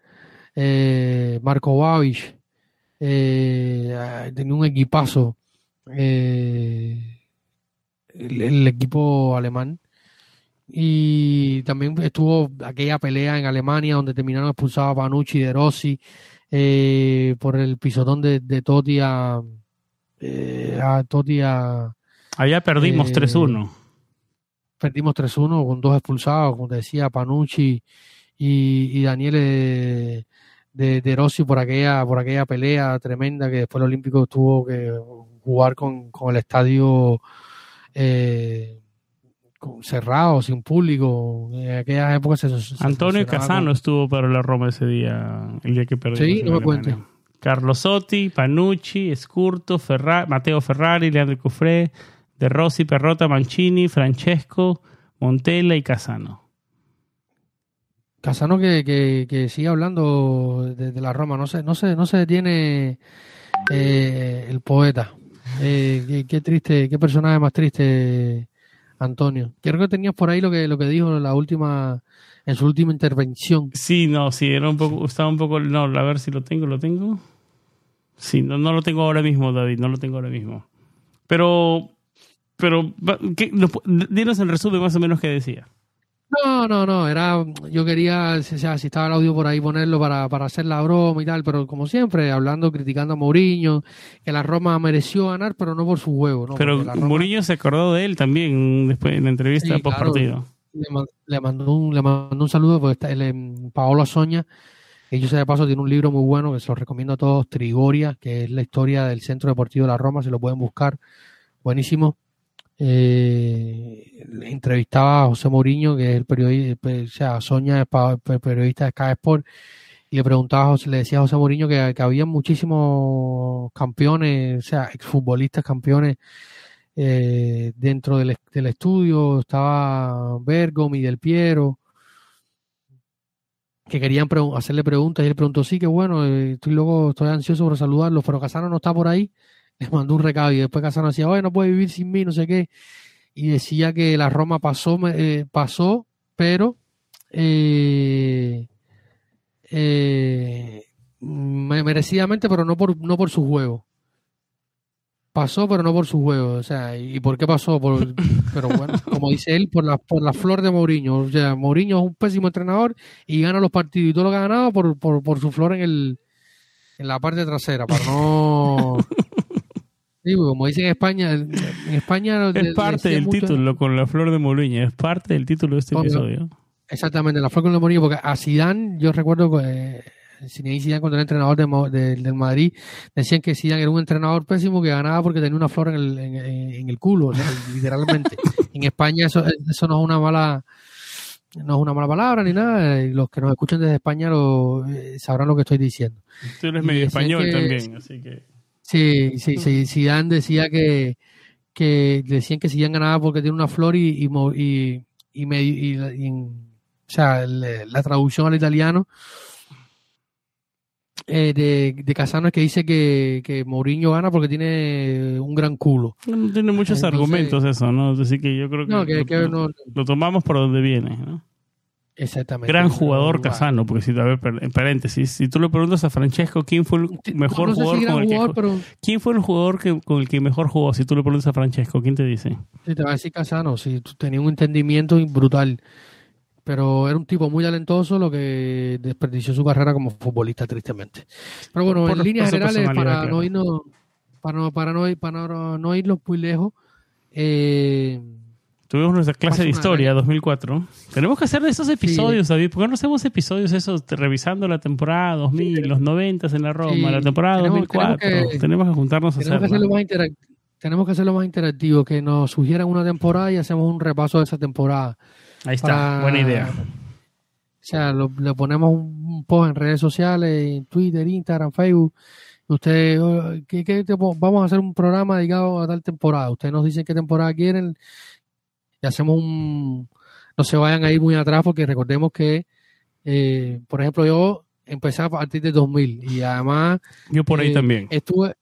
eh, Marco eh, tenía un equipazo. Eh, el, equipo alemán. Y también estuvo aquella pelea en Alemania donde terminaron expulsados a Panucci de Rossi por el pisotón de, de Totti a, a Totti a. Allá perdimos 3-1 perdimos 3-1 con dos expulsados, como te decía, Panucci y, y Daniele de, de, Rossi por aquella, por aquella pelea tremenda que después el Olímpico tuvo que jugar con, con el estadio eh, cerrado, sin público. En aquellas épocas Antonio Casano estuvo para la Roma ese día, el día que perdimos. Sí, no me cuente. Carlos Sotti, Panucci, Escurto, Mateo Ferrari, Leandro Cufré, de Rossi, Perrota, Mancini, Francesco, Montella y Casano. Casano que, que, sigue hablando de, la Roma, no se, no se, no se detiene eh, el poeta. Eh, qué, triste, qué personaje más triste, Antonio. Creo que tenías por ahí lo que, lo que dijo en la última, en su última intervención. Sí, no, sí, era un poco, estaba un poco, no, a ver si lo tengo, lo tengo. Sí, no, no lo tengo ahora mismo, David, no lo tengo ahora mismo. Pero pero, ¿qué, dinos el resumen más o menos que decía. No, no, no, era, yo quería, o sea, si estaba el audio por ahí ponerlo para, para hacer la broma y tal, pero como siempre, hablando, criticando a Mourinho, que la Roma mereció ganar, pero no por su juego. ¿no? Pero Mourinho se acordó de él también después en la entrevista post partido. Le, mandó un, le mandó un saludo, porque está, el, Paolo Soña Ellos de paso tiene un libro muy bueno que se lo recomiendo a todos, Trigoria, que es la historia del Centro Deportivo de la Roma, se lo pueden buscar, buenísimo. Eh, entrevistaba a José Mourinho, que es el periodista, o sea, Soña, el periodista de Sky Sport, y le preguntaba, le decía a José Mourinho que, había muchísimos campeones, o sea, exfutbolistas campeones eh, dentro del, estudio, estaba Bergo, Miguel Piero, que querían hacerle preguntas y él preguntó, sí, que bueno, eh, estoy luego, estoy ansioso por saludarlo, pero Casano no está por ahí, le mandó un recado y después Casano decía, oye, no puede vivir sin mí, no sé qué, y decía que la Roma pasó, eh, pasó, pero eh, eh, merecidamente, pero no por, no por su juego. Pasó, pero no por su juego. O sea, ¿y por qué pasó? Por, pero bueno, como dice él, por la, por la flor de Mourinho. O sea, Mourinho es un pésimo entrenador y gana los partidos. Y todo lo que ha ganado por, por, por su flor en, el, en la parte trasera, para no... como dicen en España, en España... Es parte del título con la flor de Mourinho, es parte del título de este episodio. Exactamente, la flor de Mourinho, porque a Zidane, yo recuerdo que eh, Zidane cuando era entrenador de, del Madrid, decían que Zidane era un entrenador pésimo que ganaba porque tenía una flor en el, en, el culo, literalmente. en España eso, eso no es una mala no es una mala palabra ni nada, los que nos escuchan desde España lo, eh, sabrán lo que estoy diciendo. Tú eres medio español también, así que... Sí, sí, sí, Zidane decía que, que decían que Zidane ganaba porque tiene una flor y, y, y, y, o sea, la traducción al italiano eh, de, de Casano es que dice que, que Mourinho gana porque tiene un gran culo. No tiene muchos argumentos eso, ¿no? Así que yo creo que, lo, tomamos por donde viene, ¿no? Exactamente. Gran jugador Casano, porque si, a ver, en paréntesis, si tú le preguntas a Francesco quién fue el mejor jugador con el que quién fue el jugador que, con el que mejor jugó, si tú le preguntas a Francesco, ¿quién te dice? Sí, te va a decir Casano, si tenía un entendimiento brutal pero era un tipo muy talentoso, lo que desperdició su carrera como futbolista, tristemente. Pero bueno, en líneas generales, para no, irnos, para, no, para, no, para no irnos muy lejos, eh, Tuvimos nuestra clase de historia 2004. Tenemos que hacer de esos episodios, David. ¿Por qué no hacemos episodios esos revisando la temporada 2000, los 90 en la Roma, la temporada 2004? Tenemos que, juntarnos a tenemos hacerlo. más tenemos que hacerlo más interactivo, que nos sugieran una temporada y hacemos un repaso de esa temporada. Ahí está, buena idea. O sea, le ponemos un post en redes sociales, en Twitter, Instagram, Facebook. Usted, oh, ¿qué, vamos a hacer un programa dedicado a tal temporada. Ustedes nos dicen qué temporada quieren y hacemos un. No se vayan a ir muy atrás porque recordemos que, eh, por ejemplo, yo empecé a partir de 2000 y además. Yo por ahí eh, también. Estuve,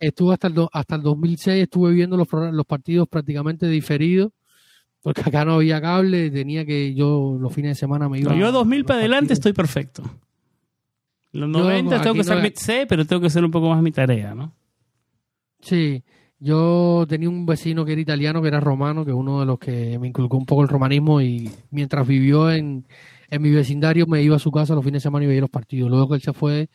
estuve hasta el, hasta el 2006, estuve viendo los, los partidos prácticamente diferidos porque acá no había cable, tenía que yo los fines de semana me iba. yo 2000 para adelante estoy perfecto. Los 90 tengo que hacer mi C, pero tengo que hacer un poco más mi tarea, ¿no? Sí, yo tenía un vecino que era italiano, que era romano, que es uno de los que me inculcó un poco el romanismo y mientras vivió en, en mi vecindario me iba a su casa los fines de semana y veía los partidos. Luego que él se fue,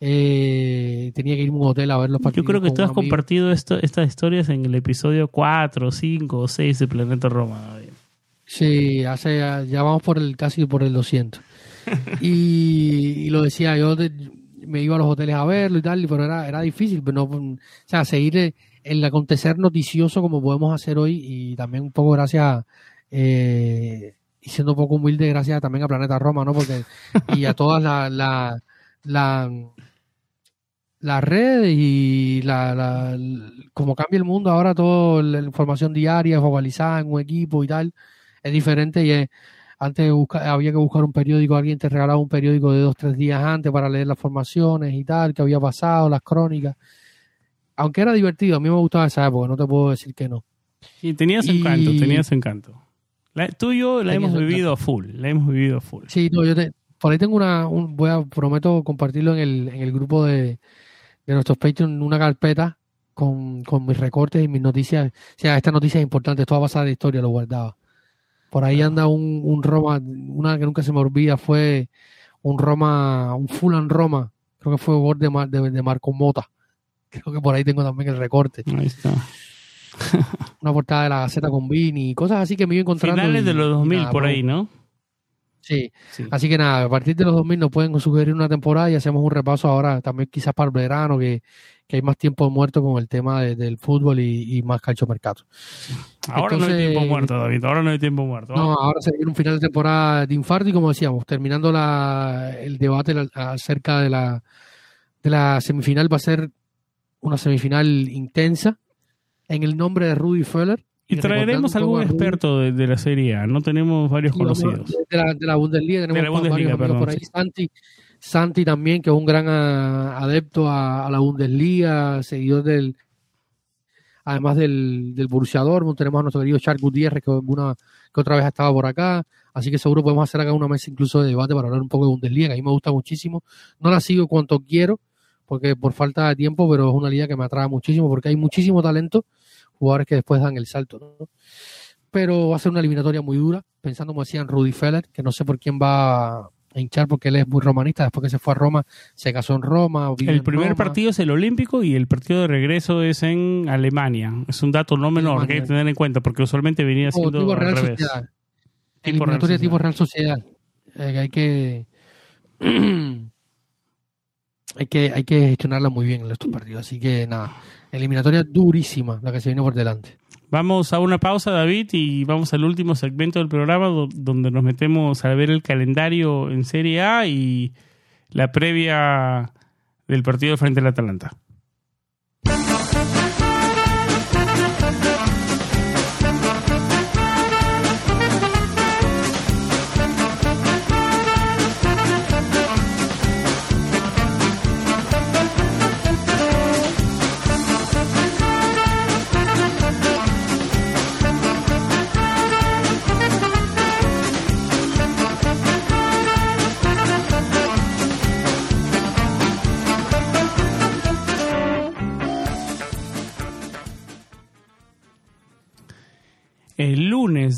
eh, tenía que irme a un hotel a ver los partidos. Yo creo que tú has compartido esto, estas historias en el episodio 4, 5 o 6 de Planeta Roma. Sí, hace, ya vamos por el casi por el 200. y, lo decía, yo me iba a los hoteles a verlo y tal, pero era, era difícil. Pero no, o sea, seguir el acontecer noticioso como podemos hacer hoy y también un poco gracias eh, y siendo un poco humilde gracias también a Planeta Roma, ¿no? Porque y a todas las la, la, la red y la, la, como cambia el mundo ahora, toda la información diaria, focalizada en un equipo y tal, es diferente y antes había que buscar un periódico, alguien te regalaba un periódico de dos, tres días antes para leer las formaciones y tal, que había pasado, las crónicas. Aunque era divertido, a mí me gustaba esa época, no te puedo decir que no. Y tenía su encanto, tenía su encanto. La, tú y yo la hemos vivido a full, la hemos vivido a full. Sí, no, yo te, por ahí tengo una, voy a, prometo compartirlo en el, en el grupo de, de nuestros Patreon, una carpeta con, con mis recortes y mis noticias. O sea, esta noticia es importante, toda basada de historia, lo guardaba. Por ahí anda un, un Roma, una que nunca se me olvida fue un Roma, un Fulan Roma, creo que fue gol de, de, de, Marco Mota. Creo que por ahí tengo también el recorte. Ahí está. una portada de la Gaceta con Vini, cosas así que me iba encontrando. Finales de los 2000 por ahí, ¿no? Sí. así que nada, a partir de los 2000 nos pueden sugerir una temporada y hacemos un repaso ahora también quizás para el verano, que, hay más tiempo muerto con el tema del fútbol y, más calcio mercado. Ahora no hay tiempo muerto, David, ahora no hay tiempo muerto. No, ahora se viene un final de temporada de infarto y como decíamos, terminando la, el debate acerca de la, de la semifinal, va a ser una semifinal intensa en el nombre de Rudy Feller. Y traeremos algún experto de, la Serie A, no tenemos varios conocidos. De la, de la, Bundesliga tenemos varios por ahí. Santi, Santi también, que es un gran ah, adepto a, la Bundesliga, seguidor del, además del, del tenemos a nuestro querido Charles Gutiérrez, que, alguna, que otra vez ha estado por acá, así que seguro podemos hacer acá una mesa incluso de debate para hablar un poco de Bundesliga, que a mí me gusta muchísimo, no la sigo cuanto quiero, porque por falta de tiempo, pero es una liga que me atrae muchísimo, porque hay muchísimo talento, jugadores que después dan el salto, ¿no? Pero va a ser una eliminatoria muy dura, pensando como decían Rudy Feller, que no sé por quién va a hinchar porque él es muy romanista, después que se fue a Roma, se casó en Roma. El primer partido es el Olímpico y el partido de regreso es en Alemania. Es un dato no menor que hay que tener en cuenta, porque usualmente venía siendo tipo Real revés. Sociedad. Eliminatoria tipo Real Sociedad. Eh, hay que... hay que hay que gestionarla muy bien en estos partidos. Así que nada, Eliminatoria durísima la que se viene por delante. Vamos a una pausa, David, y vamos al último segmento del programa donde nos metemos a ver el calendario en Serie A y la previa del partido frente al Atalanta.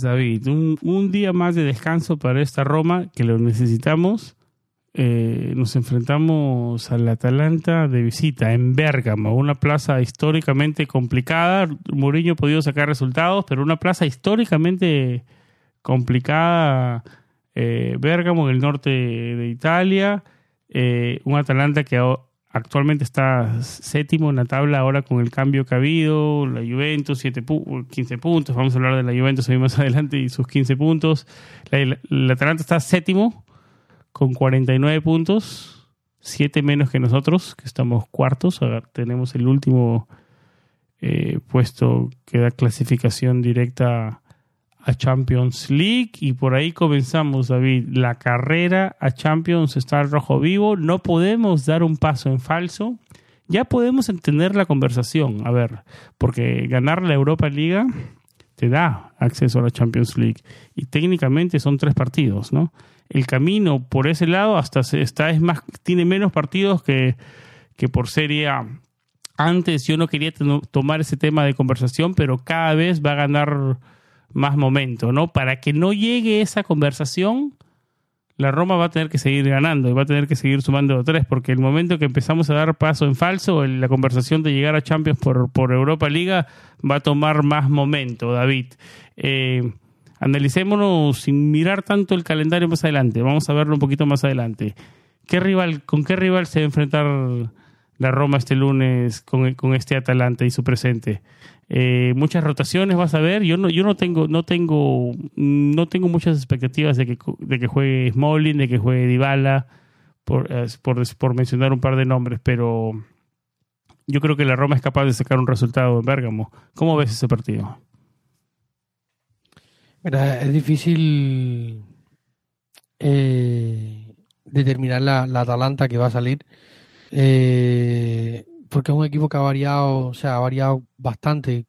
David, un, día más de descanso para esta Roma que lo necesitamos. Eh, nos enfrentamos al Atalanta de visita en Bérgamo, una plaza históricamente complicada. Mourinho ha podido sacar resultados, pero una plaza históricamente complicada. Eh, Bérgamo, en el norte de Italia. Eh, un Atalanta que actualmente está séptimo en la tabla ahora con el cambio que ha habido, la Juventus 7 15 puntos, vamos a hablar de la Juventus ahí más adelante y sus 15 puntos. La, Atalanta está séptimo con 49 puntos, 7 menos que nosotros, que estamos cuartos, tenemos el último eh, puesto que da clasificación directa a Champions League y por ahí comenzamos, David, la carrera a Champions está al rojo vivo, no podemos dar un paso en falso, ya podemos entender la conversación, a ver, porque ganar la Europa Liga te da acceso a la Champions League y técnicamente son tres partidos, ¿no? El camino por ese lado hasta está es más tiene menos partidos que, que por Serie. Antes yo no quería tomar ese tema de conversación, pero cada vez va a ganar más momento, ¿no? Para que no llegue esa conversación, la Roma va a tener que seguir ganando y va a tener que seguir sumando tres, porque el momento que empezamos a dar paso en falso, la conversación de llegar a Champions por, por Europa Liga va a tomar más momento, David. Eh, analicémonos sin mirar tanto el calendario más adelante, vamos a verlo un poquito más adelante. ¿Qué rival, ¿Con qué rival se va a enfrentar la Roma este lunes con, con este Atalanta y su presente? Eh, muchas rotaciones vas a ver. Yo no, yo no tengo, no tengo, no tengo muchas expectativas de que, de que juegue Smolin, de que juegue Dybala, por, por, mencionar un par de nombres, pero yo creo que la Roma es capaz de sacar un resultado en Bérgamo. ¿Cómo ves ese partido? es difícil eh, determinar la, la, Atalanta que va a salir. Eh, porque es un equipo que ha variado, o sea, ha variado bastante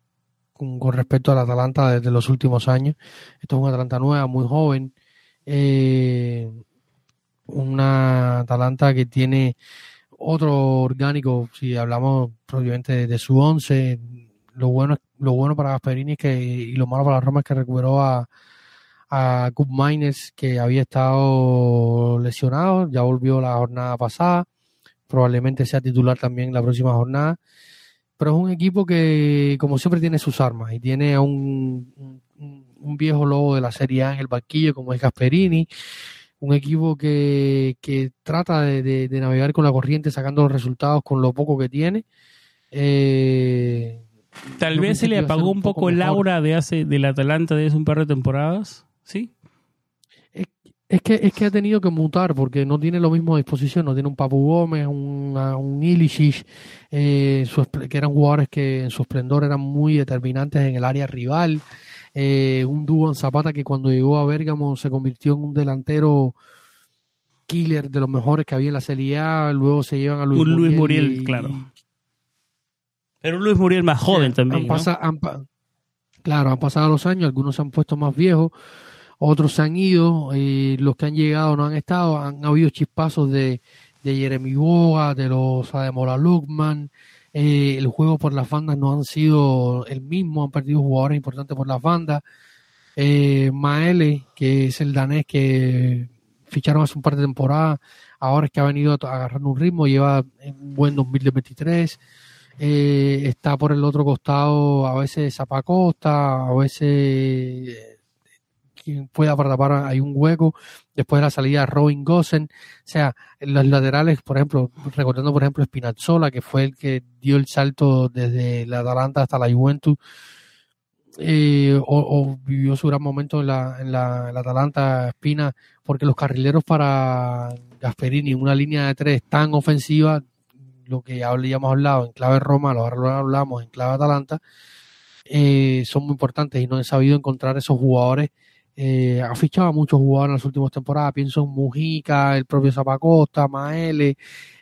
con, respecto al Atalanta desde los últimos años. Esto es una Atalanta nueva, muy joven. Eh, una Atalanta que tiene otro orgánico, si hablamos probablemente de, su once, lo bueno, lo bueno para Gasperini que, y lo malo para Roma es que recuperó a, a Cup Miners que había estado lesionado, ya volvió la jornada pasada probablemente sea titular también la próxima jornada. Pero es un equipo que, como siempre, tiene sus armas y tiene a un, un, viejo lobo de la Serie A en el banquillo, como es Gasperini. un equipo que, que trata de, de, navegar con la corriente, sacando los resultados con lo poco que tiene. Eh, Tal vez se le apagó un poco, el aura de hace del Atalanta de hace un par de temporadas, ¿sí? Es que, es que ha tenido que mutar porque no tiene lo mismo a disposición, no tiene un Papu Gómez, un, un Ilicic, eh, que eran jugadores que en su esplendor eran muy determinantes en el área rival. Eh, un dúo en Zapata que cuando llegó a Bérgamo se convirtió en un delantero killer de los mejores que había en la Serie A. Luego se llevan a Luis un Luis Muriel, claro. Pero un Luis Muriel más joven también. claro, han pasado los años, algunos se han puesto más viejos otros han ido, y los que han llegado no han estado, han habido chispazos de, de Jeremy Boga, de los Ademola Lukman, eh, el juego por las bandas no han sido el mismo, han perdido jugadores importantes por las bandas. Eh, Maele, que es el danés que ficharon hace un par de temporadas, ahora es que ha venido a agarrar un ritmo, lleva un buen 2023. Eh, está por el otro costado a veces Zapacosta, a veces quien pueda para tapar hay un hueco. Después de la salida Robin Gossen. O sea, en los laterales, por ejemplo, recordando por ejemplo Spinazzola, que fue el que dio el salto desde la Atalanta hasta la Juventus. Eh, o, vivió su gran momento en la, en la, Atalanta Espina, porque los carrileros para Gasperini una línea de tres tan ofensiva, lo que ya habíamos hablado en clave Roma, lo hablamos en clave Atalanta, eh, son muy importantes y no he sabido encontrar esos jugadores eh, ha fichado a muchos jugadores en las últimas temporadas. Pienso en Mujica, el propio Zapacosta, Maele,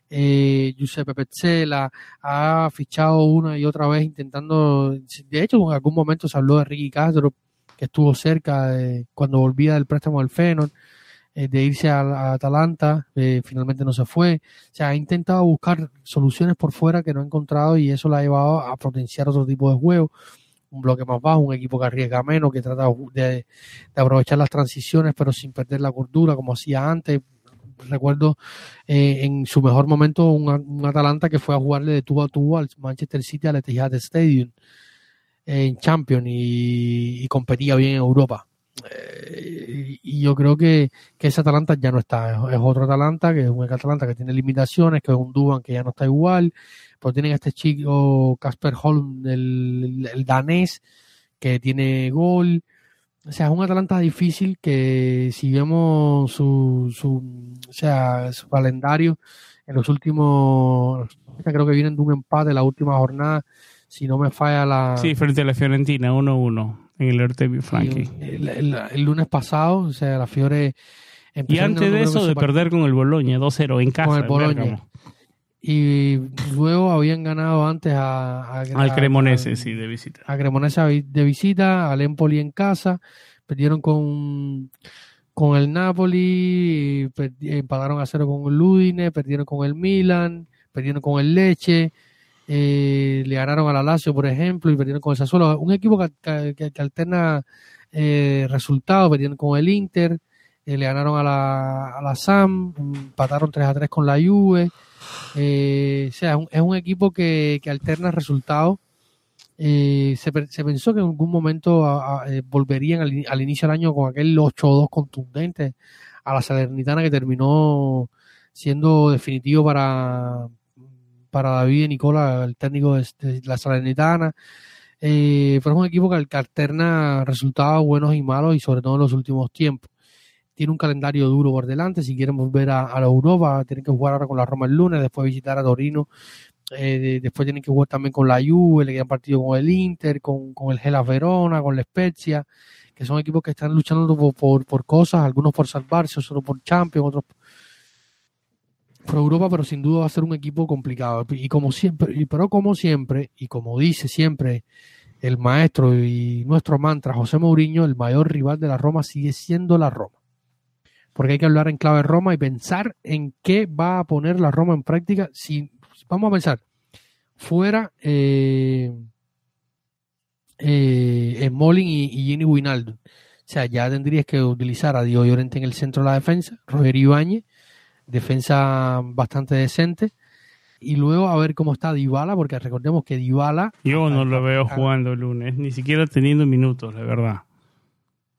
eh, Giuseppe Pezzela. Ha fichado una y otra vez intentando. De hecho, en algún momento se habló de Ricky Castro, que estuvo cerca de, cuando volvía del préstamo del Fenon, eh, de irse a, Atalanta. Eh, finalmente no se fue. O sea, ha intentado buscar soluciones por fuera que no ha encontrado y eso la ha llevado a potenciar otro tipo de juego un bloque más bajo, un equipo que arriesga menos, que trata de, aprovechar las transiciones pero sin perder la cordura como hacía antes. Recuerdo eh, en su mejor momento un, Atalanta que fue a jugarle de tubo a tubo al Manchester City al Etihad Stadium en Champions y, competía bien en Europa. Eh, y yo creo que, que, ese Atalanta ya no está, es, otro Atalanta, que es un Atalanta que tiene limitaciones, que es un Duban que ya no está igual, pues tienen a este chico Casper Holm, el, danés, que tiene gol. O sea, es un Atalanta difícil que si vemos su, su, o sea, su calendario en los últimos, creo que vienen de un empate la última jornada, si no me falla la... Sí, frente a la Fiorentina, 1-1 en el Artemio Frankie. El, lunes pasado, o sea, la Fiore... Y antes de eso, de perder con el Boloña, 2-0 en casa. Con el Boloña y luego habían ganado antes a, al Cremonese, sí, de visita. A Cremonese de visita, al Empoli en casa, perdieron con, con el Napoli, empataron a cero con el Ludine, perdieron con el Milan, perdieron con el Leche, eh, le ganaron a la Lazio, por ejemplo, y perdieron con el Sassuolo. Un equipo que, que, alterna eh, resultados, perdieron con el Inter, eh, le ganaron a la, a la SAM, empataron 3 a 3 con la Juve. Eh, o sea, es un, equipo que, alterna resultados. Eh, se, pensó que en algún momento eh, volverían al, inicio del año con aquel 8-2 contundente a la Salernitana que terminó siendo definitivo para, para David y Nicola, el técnico de, la Salernitana. pero es un equipo que, que alterna resultados buenos y malos y sobre todo en los últimos tiempos tiene un calendario duro por delante. Si quieren volver a, la Europa, tienen que jugar ahora con la Roma el lunes, después visitar a Torino. Eh, después tienen que jugar también con la Juve, le quedan partido con el Inter, con, el Gela Verona, con la Spezia, que son equipos que están luchando por, por, cosas, algunos por salvarse, otros por Champions, otros por Europa, pero sin duda va a ser un equipo complicado. Y como siempre, pero como siempre, y como dice siempre el maestro y nuestro mantra José Mourinho, el mayor rival de la Roma sigue siendo la Roma porque hay que hablar en clave Roma y pensar en qué va a poner la Roma en práctica. Si vamos a pensar, fuera eh, eh, en Molin y, y Gini Winaldo. O sea, ya tendrías que utilizar a Diego Llorente en el centro de la defensa, Roger Ibáñez, defensa bastante decente, y luego a ver cómo está Dybala, porque recordemos que Dybala... Yo no lo veo jugando el lunes, ni siquiera teniendo minutos, la verdad.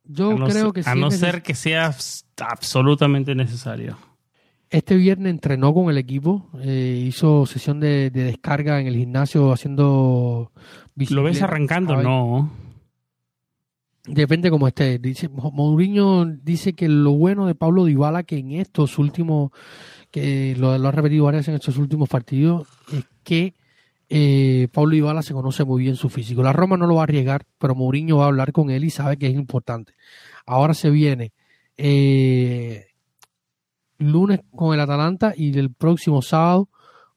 Yo a no, creo ser- que a no ser que sea absolutamente necesario. Este viernes entrenó con el equipo, eh, hizo sesión de, de descarga en el gimnasio haciendo ¿Lo ves arrancando? ¿sabes? No. Depende cómo esté. Dice, Mo- Mourinho dice que lo bueno de Pablo Dybala que en estos últimos, que lo, lo ha repetido varias veces en estos últimos partidos, es que eh, Pablo Dybala se conoce muy bien su físico. La Roma no lo va a arriesgar, pero Mourinho va a hablar con él y sabe que es importante. Ahora se viene eh, lunes con el Atalanta y el próximo sábado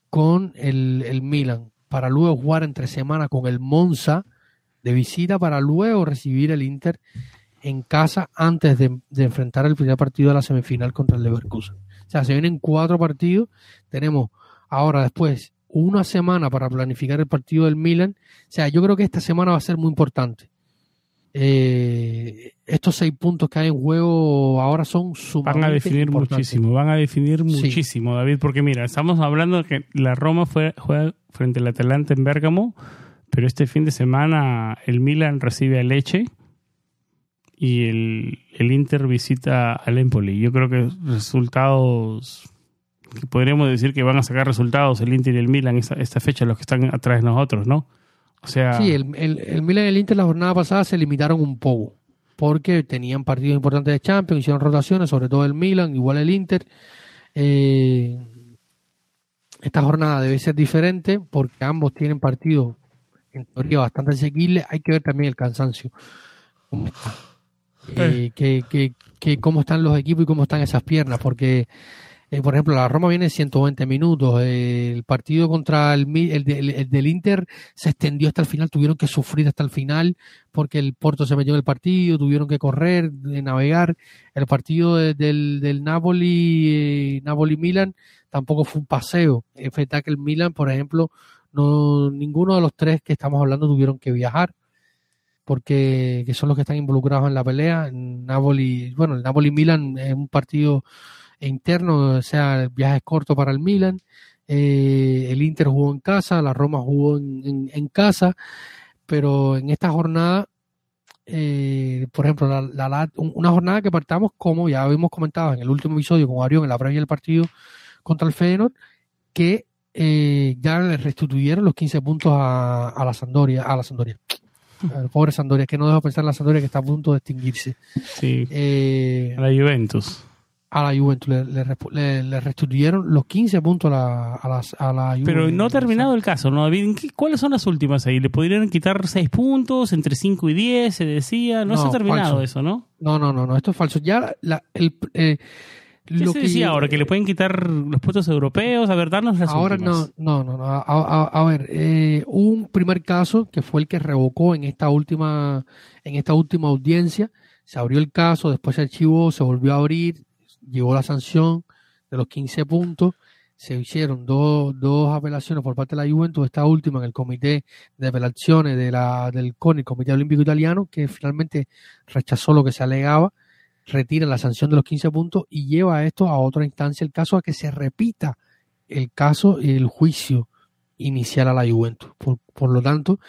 con el, el Milan, para luego jugar entre semana con el Monza de visita para luego recibir el Inter en casa antes de, de enfrentar el primer partido de la semifinal contra el Leverkusen. O sea, se vienen cuatro partidos. Tenemos ahora después una semana para planificar el partido del Milan. O sea, yo creo que esta semana va a ser muy importante. Eh, estos seis puntos que hay en juego ahora son sumamente Van a definir importantes. muchísimo, van a definir Sí. muchísimo, David, porque mira, estamos hablando de que la Roma fue, juega frente al Atalanta en Bérgamo, pero este fin de semana el Milan recibe a Leche y el, el Inter visita al Empoli. Yo creo que resultados, podríamos decir que van a sacar resultados el Inter y el Milan esta, esta fecha, los que están atrás de nosotros, ¿no? O sea, Sí, el, el, el Milan y el Inter la jornada pasada se limitaron un poco porque tenían partidos importantes de Champions, hicieron rotaciones, sobre todo el Milan, igual el Inter. Eh, esta jornada debe ser diferente porque ambos tienen partidos en teoría bastante asequibles. Hay que ver también el cansancio. está. Eh, que, que, que cómo están los equipos y cómo están esas piernas, porque eh, por ejemplo, la Roma viene en 120 minutos. eh, el partido contra el, el, el- el del Inter se extendió hasta el final. Tuvieron que sufrir hasta el final porque el Porto se metió en el partido. Tuvieron que correr, de navegar. El partido de- del, del Napoli, eh, Napoli-Milan, tampoco fue un paseo. Verdad que el Milan, por ejemplo, no ninguno de los tres que estamos hablando tuvieron que viajar porque que son los que están involucrados en la pelea. En Napoli, bueno, el Napoli-Milan es un partido interno, o sea, el viaje es corto para el Milan. Eh, el Inter jugó en casa, la Roma jugó en, en- en casa, pero en esta jornada, eh, por ejemplo, la, la- la- un- una jornada que partamos como ya habíamos comentado en el último episodio con Arión en la previa del partido contra el Feyenoord, que eh, ya le restituyeron los 15 puntos a, a la Sandoria, a la Sandoria. Al pobre Sandoria, que no dejo pensar en la Sandoria que está a punto de extinguirse. sí, Eh, a la Juventus. A la Juventus. Le, le resp- le- le restituyeron los 15 puntos a la, a las- a la Juventus. Pero no ha terminado el caso, ¿no, David? ¿En qué- ¿Cuáles son las últimas ahí? ¿Le podrían quitar 6 puntos entre 5 y 10? Se decía. No, se ha terminado falso. eso, ¿no? No, no, no, no, esto es falso. Ya la- el, eh, ¿Qué lo se que decía ahora? ¿Que le pueden quitar los puestos europeos? A ver, darnos las ahora últimas. no, no, no, no. A, a- a ver, eh, un primer caso que fue el que revocó en esta última, en esta última audiencia. Se abrió el caso, después se archivó, se volvió a abrir, llegó la sanción de los 15 puntos. Se hicieron dos, dos apelaciones por parte de la Juventus, esta última en el comité de apelaciones de la, del CONI, Comité Olímpico Italiano, que finalmente rechazó lo que se alegaba, retira la sanción de los 15 puntos y lleva esto a otra instancia, el caso a que se repita el caso y el juicio inicial a la Juventus. Por, por lo tanto,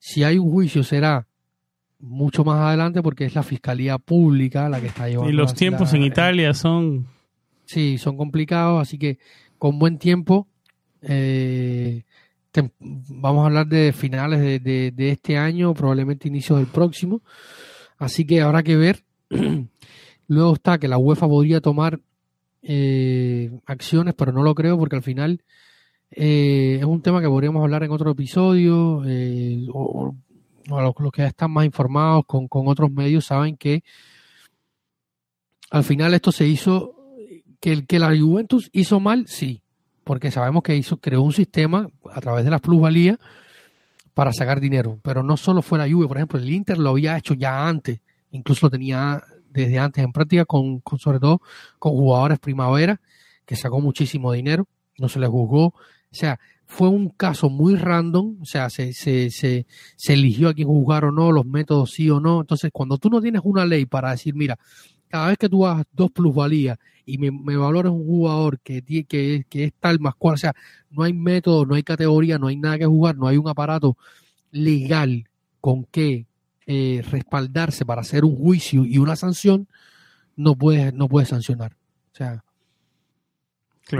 si hay un juicio será mucho más adelante porque es la Fiscalía Pública la que está llevando. Y los tiempos la- en Italia son... Sí, son complicados, así que con buen tiempo eh, vamos a hablar de finales de, de- de este año, probablemente inicios del próximo. Así que habrá que ver. Luego está que la UEFA podría tomar eh, acciones, pero no lo creo porque al final eh, es un tema que podríamos hablar en otro episodio. eh, o, los que ya están más informados con, con otros medios saben que al final esto se hizo que el que la Juventus hizo mal, sí, porque sabemos que hizo creó un sistema a través de las plusvalías para sacar dinero, pero no solo fue la Juve, por ejemplo, el Inter lo había hecho ya antes, incluso lo tenía desde antes en práctica con, con sobre todo con jugadores primavera que sacó muchísimo dinero, no se les juzgó, o sea, fue un caso muy random, o sea, se, se, se, se eligió a quién juzgar o no, los métodos sí o no, entonces cuando tú no tienes una ley para decir, mira, cada vez que tú hagas dos plusvalías y me, me valores un jugador que, que, que es tal más cual, o sea, no hay método, no hay categoría, no hay nada que jugar, no hay un aparato legal con que eh, respaldarse para hacer un juicio y una sanción, no puedes, no puedes sancionar. O sea,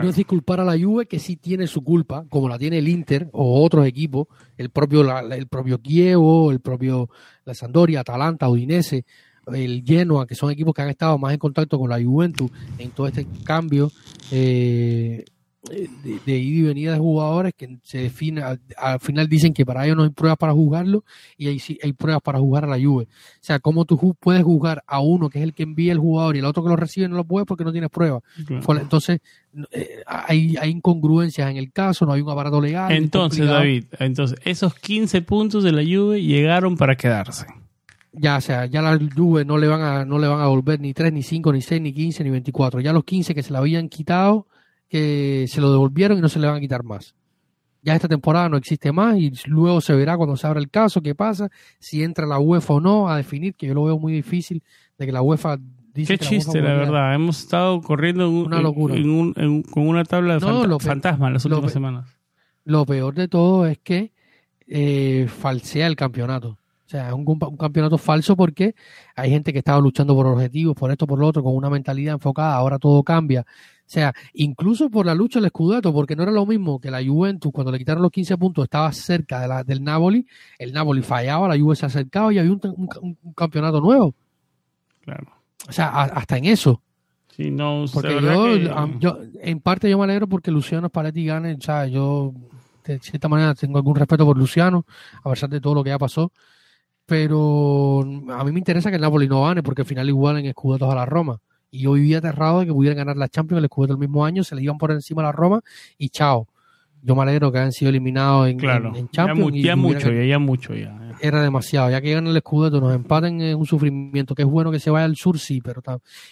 No es disculpar a la Juve que sí tiene su culpa, como la tiene el Inter o otros equipos, el propio la- el propio Kievo, el propio la Sampdoria, Atalanta, Udinese, el Genoa, que son equipos que han estado más en contacto con la Juventus en todo este cambio eh, de, de ida y venida de jugadores que se define, al, al final dicen que para ellos no hay pruebas para jugarlo y hay, sí hay pruebas para jugar a la Juve. O sea, ¿cómo tú puedes jugar a uno que es el que envía el jugador y el otro que lo recibe no lo puede porque no tienes pruebas? Claro. Entonces, eh, hay, hay incongruencias en el caso, no hay un aparato legal. es Entonces. David, entonces esos 15 puntos de la Juve llegaron para quedarse. Ya, o sea, ya la Juve no le van a, no le van a devolver ni 3, ni 5, ni 6, ni 15, ni 24. Ya los 15 que se le habían quitado, que se lo devolvieron y no se le van a quitar más. Ya esta temporada no existe más y luego se verá cuando se abra el caso qué pasa, si entra la UEFA o no a definir, que yo lo veo muy difícil de que la UEFA dice Qué chiste, la verdad. Hemos estado corriendo en un- Una locura. en un- en con una tabla de No, fanta- lo pe- fantasma las últimas semanas. Lo peor de todo es que eh, falsea el campeonato. O sea, es un campeonato falso porque hay gente que estaba luchando por objetivos, por esto, por lo otro, con una mentalidad enfocada, ahora todo cambia. O sea, incluso por la lucha del Scudetto, porque no era lo mismo que la Juventus, cuando le quitaron los 15 puntos, estaba cerca de la, del Napoli, el Napoli fallaba, la Juve se acercaba y había un, un- un campeonato nuevo. Claro. O sea, a- hasta en eso. Sí, no, Porque yo, que- yo, en parte yo me alegro porque Luciano Spalletti gane, o sea, yo de cierta manera tengo algún respeto por Luciano, a pesar de todo lo que ya pasó, pero a mí me interesa que el Napoli no gane porque al final igualen escudetos a la Roma. Y yo vivía aterrado de que pudieran ganar la Champions, el escudeto el mismo año, se le iban por encima a la Roma y chao. Yo me alegro que hayan sido eliminados en, claro. en- en ya, Champions. mu- ya mucho, ya, ya mucho, ya. ya. era demasiado. Ya que ganan el escudeto, nos empaten en un sufrimiento. Que es bueno que se vaya al sur, sí, pero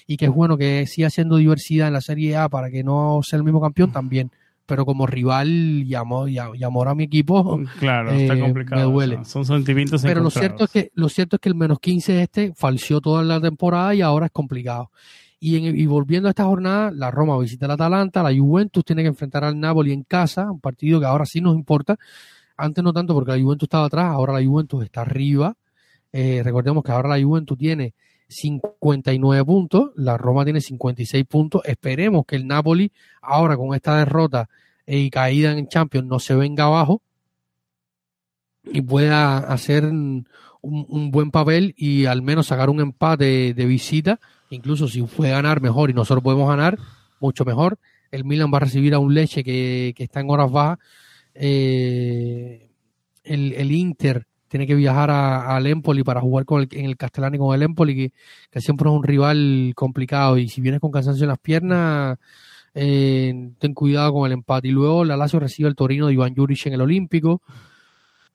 y que es bueno que siga haciendo diversidad en la Serie A para que no sea el mismo campeón también. Pero como rival y amor, y a- y amor a mi equipo. Claro, está Eh, complicado. me duele. o sea, son sentimientos Pero lo cierto es que lo cierto es que el menos 15 este falseó toda la temporada y ahora es complicado. Y, en- y volviendo a esta jornada, la Roma visita al Atalanta, la Juventus tiene que enfrentar al Napoli en casa, un partido que ahora sí nos importa. Antes no tanto porque la Juventus estaba atrás, ahora la Juventus está arriba. Eh, recordemos que ahora la Juventus tiene 59 puntos, la Roma tiene 56 puntos. Esperemos que el Napoli, ahora con esta derrota y caída en Champions, no se venga abajo y pueda hacer un, un buen papel y al menos sacar un empate de visita. Incluso si puede ganar mejor y nosotros podemos ganar, mucho mejor. El Milan va a recibir a un Leche que, que está en horas bajas. Eh, el, Inter tiene que viajar a- al Empoli para jugar con el, en el Castellani con el Empoli, que, que siempre es un rival complicado. Y si vienes con cansancio en las piernas, eh, ten cuidado con el empate. Y luego la Lazio recibe el Torino de Iván Juric en el Olímpico.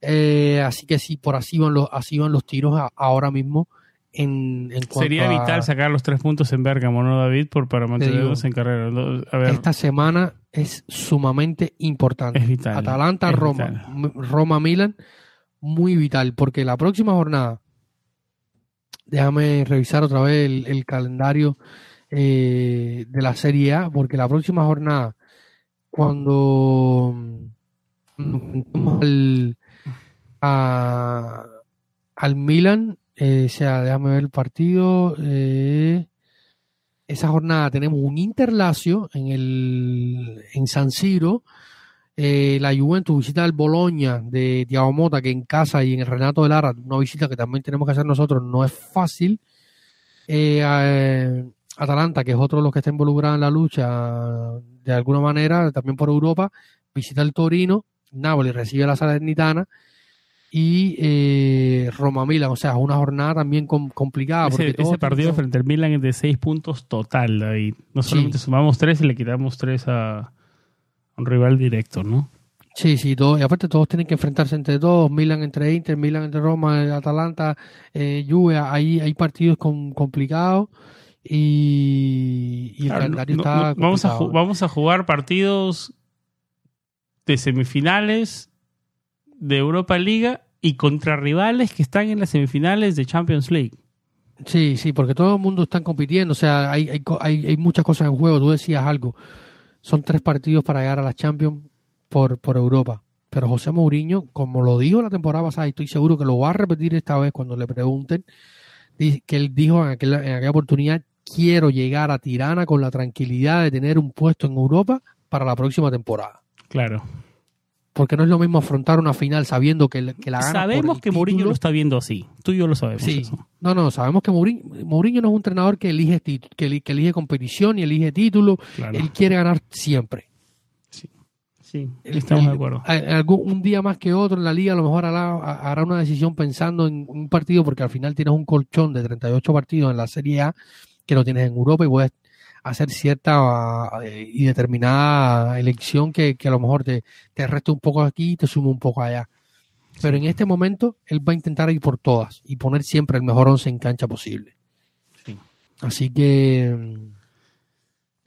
Eh, así que sí, por así van los, así van los tiros ahora mismo. En, en cuanto Sería a- vital sacar los tres puntos en Bergamo, ¿no, David? Por, para mantenernos en carrera. No, A ver, esta semana es sumamente importante. es vital. Atalanta, es Roma, vital. Roma, Milan, muy vital, porque la próxima jornada, déjame revisar otra vez el, el calendario eh, de la Serie A, porque la próxima jornada, cuando mm, al, a- al Milan, eh, o sea, déjame ver el partido. eh, esa jornada tenemos un Interlacio en el en San Siro. eh, la Juventus visita al Boloña de Thiago Mota, que en casa y en el Renato de Lara, una visita que también tenemos que hacer nosotros, no es fácil. Eh, eh, Atalanta, que es otro de los que está involucrado en la lucha de alguna manera, también por Europa, visita el Torino, Napoli recibe a la Salernitana y eh, Roma Milan, o sea, una jornada también com- complicada. porque ese, partido frente al Milan es de seis puntos total, David. No Sí. solamente sumamos tres y le quitamos tres a un rival directo, ¿no? Sí, sí, todo, y aparte todos tienen que enfrentarse entre todos, Milan entre Inter, Milan entre Roma, eh, Atalanta, eh, Juve, hay, hay partidos complicados y, y el calendario no- está no- vamos, a complicado. ju- vamos a jugar partidos de semifinales de Europa Liga y contra rivales que están en las semifinales de Champions League. Sí, sí, porque todo el mundo está compitiendo, o sea, hay, hay, muchas cosas en juego, tú decías algo, son tres partidos para llegar a la Champions por, por Europa. pero José Mourinho, como lo dijo la temporada pasada, y estoy seguro que lo va a repetir esta vez cuando le pregunten, que él dijo en aquella, en aquella oportunidad, quiero llegar a Tirana con la tranquilidad de tener un puesto en Europa para la próxima temporada. Claro. Porque no es lo mismo afrontar una final sabiendo que, que la gana Sabemos que Mourinho lo está viendo así. Tú y yo lo sabemos. Sí. No, no, sabemos que Mourinho, Mourinho no es un entrenador que elige, que, elige competición y elige título. Él quiere ganar siempre. Sí, estamos de acuerdo. Algún, un día más que otro en la liga a lo mejor hará, hará una decisión pensando en un partido porque al final tienes un colchón de 38 partidos en la Serie A que lo tienes en Europa y puedes hacer cierta eh, y determinada elección que, a lo mejor te, te resta un poco aquí y te suma un poco allá. Pero en este momento él va a intentar ir por todas y poner siempre el mejor once en cancha posible. Así que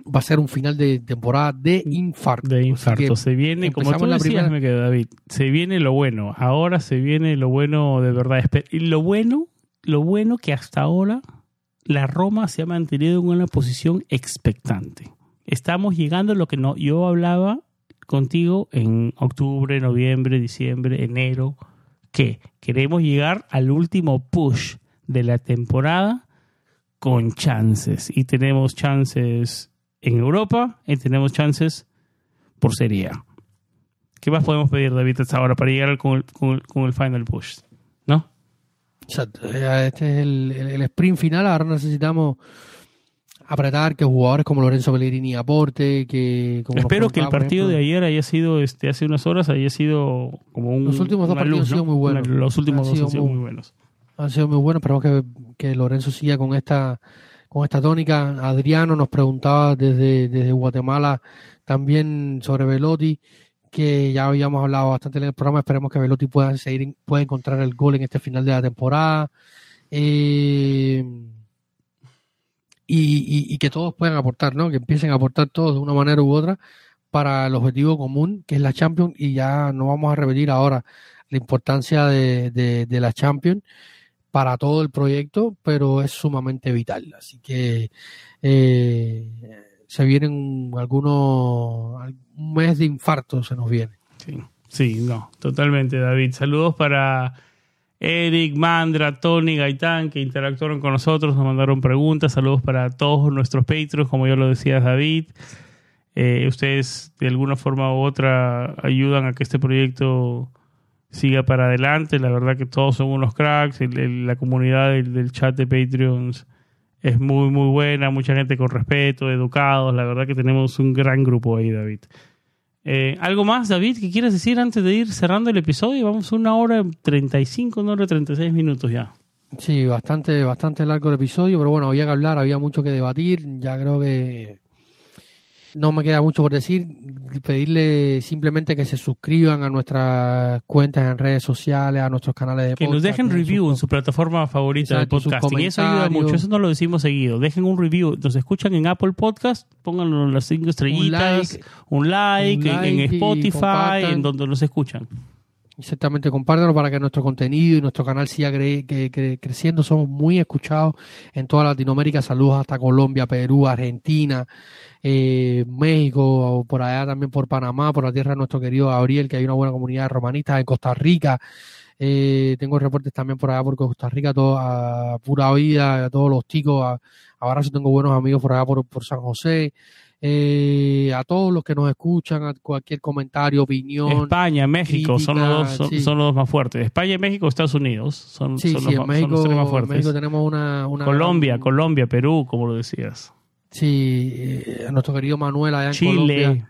va a ser un final de temporada de infarto. De infarto. Se viene, como tú decías, me quedo, David, se viene lo bueno. Ahora se viene lo bueno de verdad. Y lo bueno, lo bueno que hasta ahora la Roma se ha mantenido en una posición expectante. Estamos llegando a lo que no, yo hablaba contigo en octubre, noviembre, diciembre, enero, que queremos llegar al último push de la temporada con chances. Y tenemos chances en Europa y tenemos chances por Serie. ¿Qué más podemos pedir, David, ahora para llegar con el, con el, final push? Exacto. Este es el, el, sprint final. Ahora necesitamos apretar que jugadores como Lorenzo Pellegrini aporte, que espero que el partido de ayer haya sido este hace unas horas haya sido como un los últimos dos partidos han sido muy buenos los últimos dos han sido muy, buenos han sido muy buenos esperamos que, que Lorenzo siga con esta con esta tónica. Adriano nos preguntaba desde, desde Guatemala también sobre Velotti, que ya habíamos hablado bastante en el programa. Esperemos que Velotti pueda seguir, pueda encontrar el gol en este final de la temporada. Eh, y, que todos puedan aportar, ¿no? Que empiecen a aportar todos de una manera u otra para el objetivo común, que es la Champions, y ya no vamos a repetir ahora la importancia de, de la Champions para todo el proyecto, pero es sumamente vital. Así que eh, se vienen algunos, un mes de infarto se nos viene. Sí, sí, no, totalmente, David. Saludos para Eric, Mandra, Tony, Gaitán, que interactuaron con nosotros, nos mandaron preguntas. Saludos para todos nuestros patrons, como yo lo decía David. Eh, ustedes de alguna forma u otra ayudan a que este proyecto siga para adelante. La verdad que todos son unos cracks. la comunidad del, chat de Patreons es muy, muy buena. Mucha gente con respeto, educados. La verdad que tenemos un gran grupo ahí, David. Eh, ¿Algo más, David, que quieras decir antes de ir cerrando el episodio? Vamos una hora 35, una hora 36 minutos ya. Sí, bastante, bastante largo el episodio, pero bueno, había que hablar, había mucho que debatir. Ya creo que no me queda mucho por decir, pedirle simplemente que se suscriban a nuestras cuentas en redes sociales, a nuestros canales de Que nos dejen review en su plataforma favorita de podcasting. Y eso ayuda mucho, eso no lo decimos seguido. Dejen un review, nos escuchan en Apple Podcast, pónganlo las cinco estrellitas, un like, en, Spotify, en donde nos escuchan. Exactamente, compártanlo para que nuestro contenido y nuestro canal siga creciendo. Somos muy escuchados en toda Latinoamérica. Saludos hasta Colombia, Perú, Argentina, eh, México, por allá también por Panamá, por la tierra de nuestro querido Gabriel, que hay una buena comunidad romanista en Costa Rica. Eh, tengo reportes también por allá por Costa Rica, a pura vida, a todos los chicos. A, abrazo, tengo buenos amigos por allá por, por San José. Eh, a todos los que nos escuchan, a cualquier comentario, opinión. España, México son, los dos, son, los más fuertes. España, y México, Estados Unidos son, sí, son, los, en México, más fuertes. En México tenemos una, una Colombia, Colombia, Perú, como lo decías. Sí, eh, a nuestro querido Manuel allá en Chile. Colombia.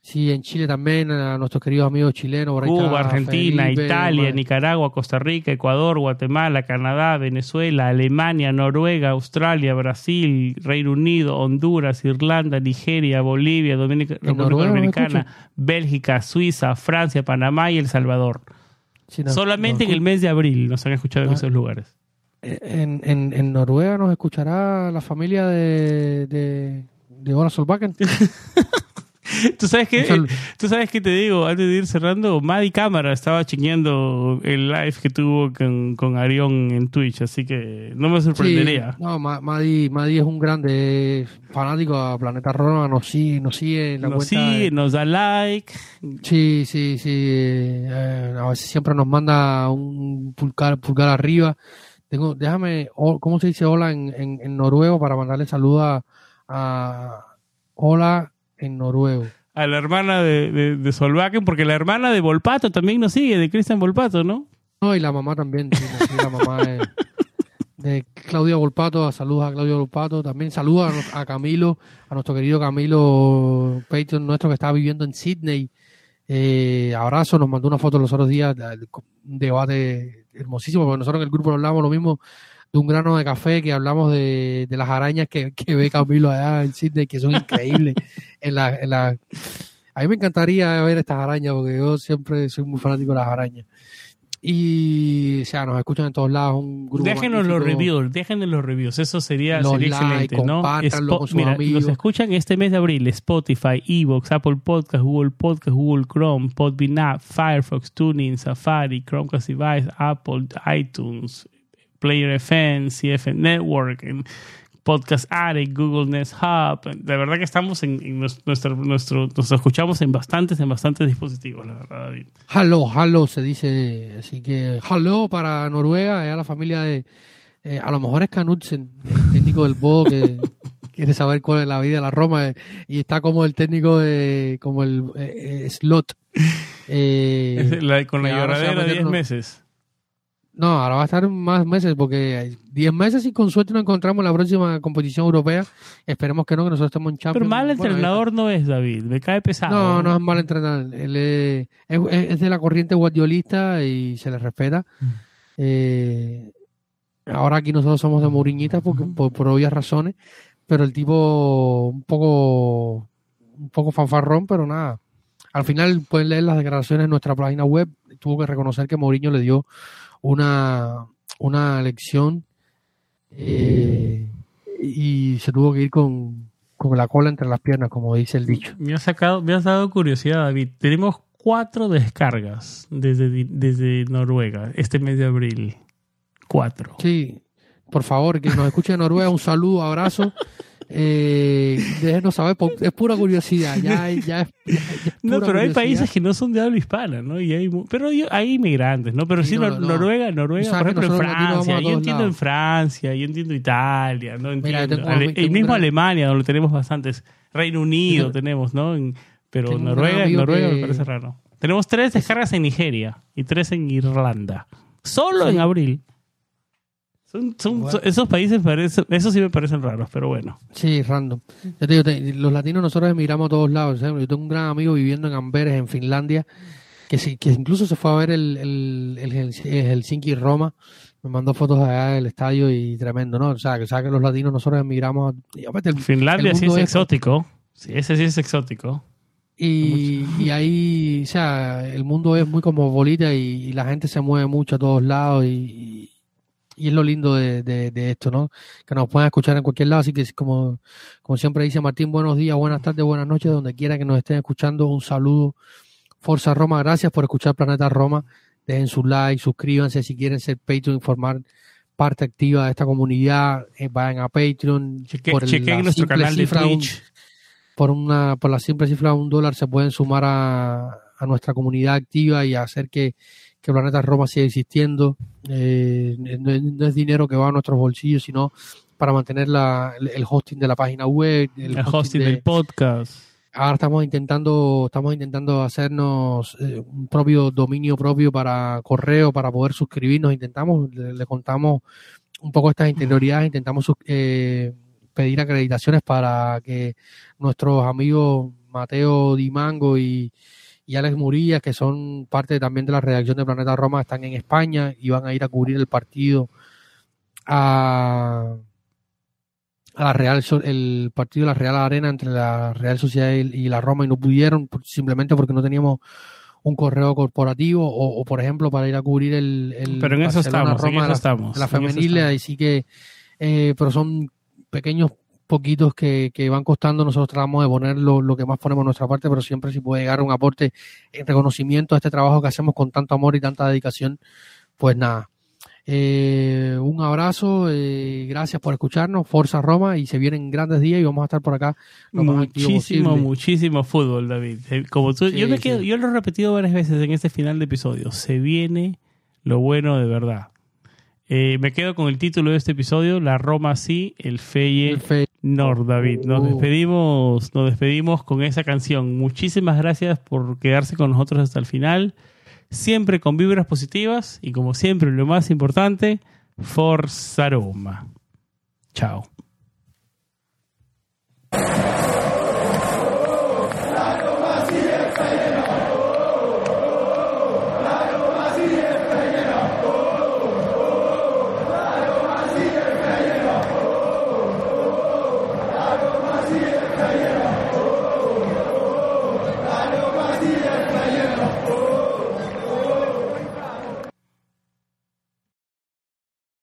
Sí, en Chile también, a nuestros queridos amigos chilenos. Cuba, Argentina, Italia, Nicaragua, Costa Rica, Ecuador, Guatemala, Canadá, Venezuela, Alemania, Noruega, Australia, Brasil, Reino Unido, Honduras, Irlanda, Nigeria, Bolivia, Dominica, República Dominicana, Bélgica, Suiza, Francia, Panamá y El Salvador. Solamente en el mes de abril nos han escuchado en esos lugares. En, en, en, Noruega nos escuchará la familia de, de, de Solbakken. ¿Tú sabes qué? ¿Tú sabes qué te digo? Antes de ir cerrando, Maddy Cámara estaba chequeando el live que tuvo con, con Arión en Twitch, así que no me sorprendería. Sí, no, Ma- Madi, Madi es un grande fanático a Planeta Roma, nos sigue, nos sigue en la nos cuenta. de- sigue, nos da like. Sí, sí, sí. eh, a veces siempre nos manda un pulgar, pulgar arriba. Tengo, déjame, ¿cómo se dice hola en, en, en noruego para mandarle saludos a, a- hola en noruego? A la hermana de, de, de Solvaken, porque la hermana de Volpato también nos sigue, de Cristian Volpato, ¿no? No, y la mamá también, sí, la mamá de, de Claudia Volpato, saludos a Claudia Volpato, también saludos a, Camilo, a nuestro querido Camilo Patreon nuestro que está viviendo en Sydney. Eh, abrazo, nos mandó una foto los otros días, un debate hermosísimo, porque nosotros en el grupo hablamos lo mismo de un grano de café, que hablamos de, de las arañas que, que ve Camilo allá en Sydney, que son increíbles. en la, en la... A mí me encantaría ver estas arañas, porque yo siempre soy muy fanático de las arañas. Y, o sea, nos escuchan en todos lados, un grupo Déjenos los reviews, déjenos los reviews, eso sería, Los sería like, excelente, ¿no? con sus Mira, amigos. nos escuchan este mes de abril Spotify, Evox, Apple Podcast, Google Podcast, Google Chrome, Podbean App, Firefox, TuneIn, Safari, Chromecast Device, Apple, iTunes, Player FM, CFM Network, en Podcast Addict, Google Nest Hub. De verdad que estamos en, en nues- nuestro, nuestro, nos escuchamos en bastantes, en bastantes dispositivos, la verdad, David. Hello, hello se dice, así que hello para Noruega, eh, a la familia de, eh, a lo mejor es Knudsen, el técnico del Bodo que quiere saber cuál es la vida de la Roma eh, y está como el técnico de, como el eh, slot. La- con la lloradera de meter 10 uno- meses. No, ahora va a estar más meses porque hay 10 meses y con suerte nos encontramos en la próxima competición europea. Esperemos que no, que nosotros estemos en Champions. Pero mal Bueno, entrenador no es, David. Me cae pesado. No, no es mal entrenador. Él es, de la corriente guardiolista y se le respeta. Mm. Eh, ahora aquí nosotros somos de Muriñitas porque, por, por obvias razones, pero el tipo un poco, un poco fanfarrón, pero nada. Al final pueden leer las declaraciones en nuestra página web. Tuvo que reconocer que Mourinho le dio una, una lección eh, y se tuvo que ir con, con la cola entre las piernas, como dice el dicho. Me has, sacado, me has dado curiosidad, David. Tenemos cuatro descargas desde, desde Noruega este mes de abril. Cuatro. Sí, por favor, que nos escuche en Noruega, un saludo, abrazo. Eh, déjenos saber, es pura curiosidad. Ya, ya, es- ya- ya es No, pero hay países que no son de habla hispana, ¿no? Y hay, pero yo- hay inmigrantes, ¿no? Pero sí, Sí, no, Nor- no. Noruega, Noruega, por ejemplo, en Francia. Yo entiendo en. Francia, yo entiendo Italia, ¿no? Mira, Entiendo. tengo- Ale- tengo el mismo Alemania, donde tenemos bastantes. Reino Unido tenemos, ¿no? En- pero Noruega, Noruega me parece raro. Tenemos tres descargas en Nigeria y tres en Irlanda. Solo Sí. en abril. Son, son- Bueno. son- esos países parecen, esos sí me parecen raros, pero bueno. Sí, random. Yo te digo, te- los latinos nosotros emigramos a todos lados. Yo tengo un gran amigo viviendo en Amberes, en Finlandia, que sí, que incluso se fue a ver el, el, el Hels- el Helsinki Roma. Me mandó fotos allá del estadio y tremendo, ¿no? O sea, que, o sea, que los latinos nosotros emigramos. a- el- Finlandia el sí es mundo es- exótico. Sí, ese sí es exótico. Y, y ahí, o sea, el mundo es muy como bolita y, y la gente se mueve mucho a todos lados y, y- es lo lindo de, de- de esto, ¿no? Que nos puedan escuchar en cualquier lado, así que como, como siempre dice Martín, buenos días, buenas tardes, buenas noches, donde quiera que nos estén escuchando, un saludo. Forza Roma, gracias por escuchar Planeta Roma. Dejen su like, suscríbanse si quieren ser Patreon, formar parte activa de esta comunidad, eh, vayan a Patreon. Cheque- por el- nuestro canal de un- Twitch. por una por la simple cifra de un dólar se pueden sumar a, a nuestra comunidad activa y hacer que, que Planeta Roma siga existiendo. Eh, no, es- dinero que va a nuestros bolsillos, sino para mantener la, el, hosting de la página web, el, El hosting de- del podcast. ahora estamos intentando estamos intentando hacernos eh, un propio dominio propio para correo para poder suscribirnos intentamos le, le contamos un poco estas interioridades intentamos eh, pedir acreditaciones para que nuestros amigos Mateo Dimango y, y Alex Murillas que son parte también de la redacción de Planeta Roma están en España y van a ir a cubrir el partido a a la Real el partido de la Real Arena entre la Real Sociedad y, la Roma y no pudieron simplemente porque no teníamos un correo corporativo o, o, por ejemplo para ir a cubrir el, el Pero en eso estamos, en Roma eso de la, la en femenil estamos. ahí sí que eh, pero son pequeños poquitos que, que van costando, nosotros tratamos de poner lo, lo que más ponemos en nuestra parte, pero siempre si puede llegar un aporte en reconocimiento a este trabajo que hacemos con tanto amor y tanta dedicación, pues nada. Eh, un abrazo, eh, gracias por escucharnos, Forza Roma y se vienen grandes días y vamos a estar por acá lo más Muchísimo, muchísimo fútbol, David. Eh, Como tú, Sí, yo me sí. quedo, yo lo he repetido varias veces en este final de episodio. Se viene lo bueno de verdad. Eh, me quedo con el título de este episodio, La Roma sí, el Feye fe- Nord, David. Nos Uh. despedimos, nos despedimos con esa canción. Muchísimas gracias por quedarse con nosotros hasta el final. Siempre con vibras positivas y como siempre, lo más importante, Forza Roma. Chao.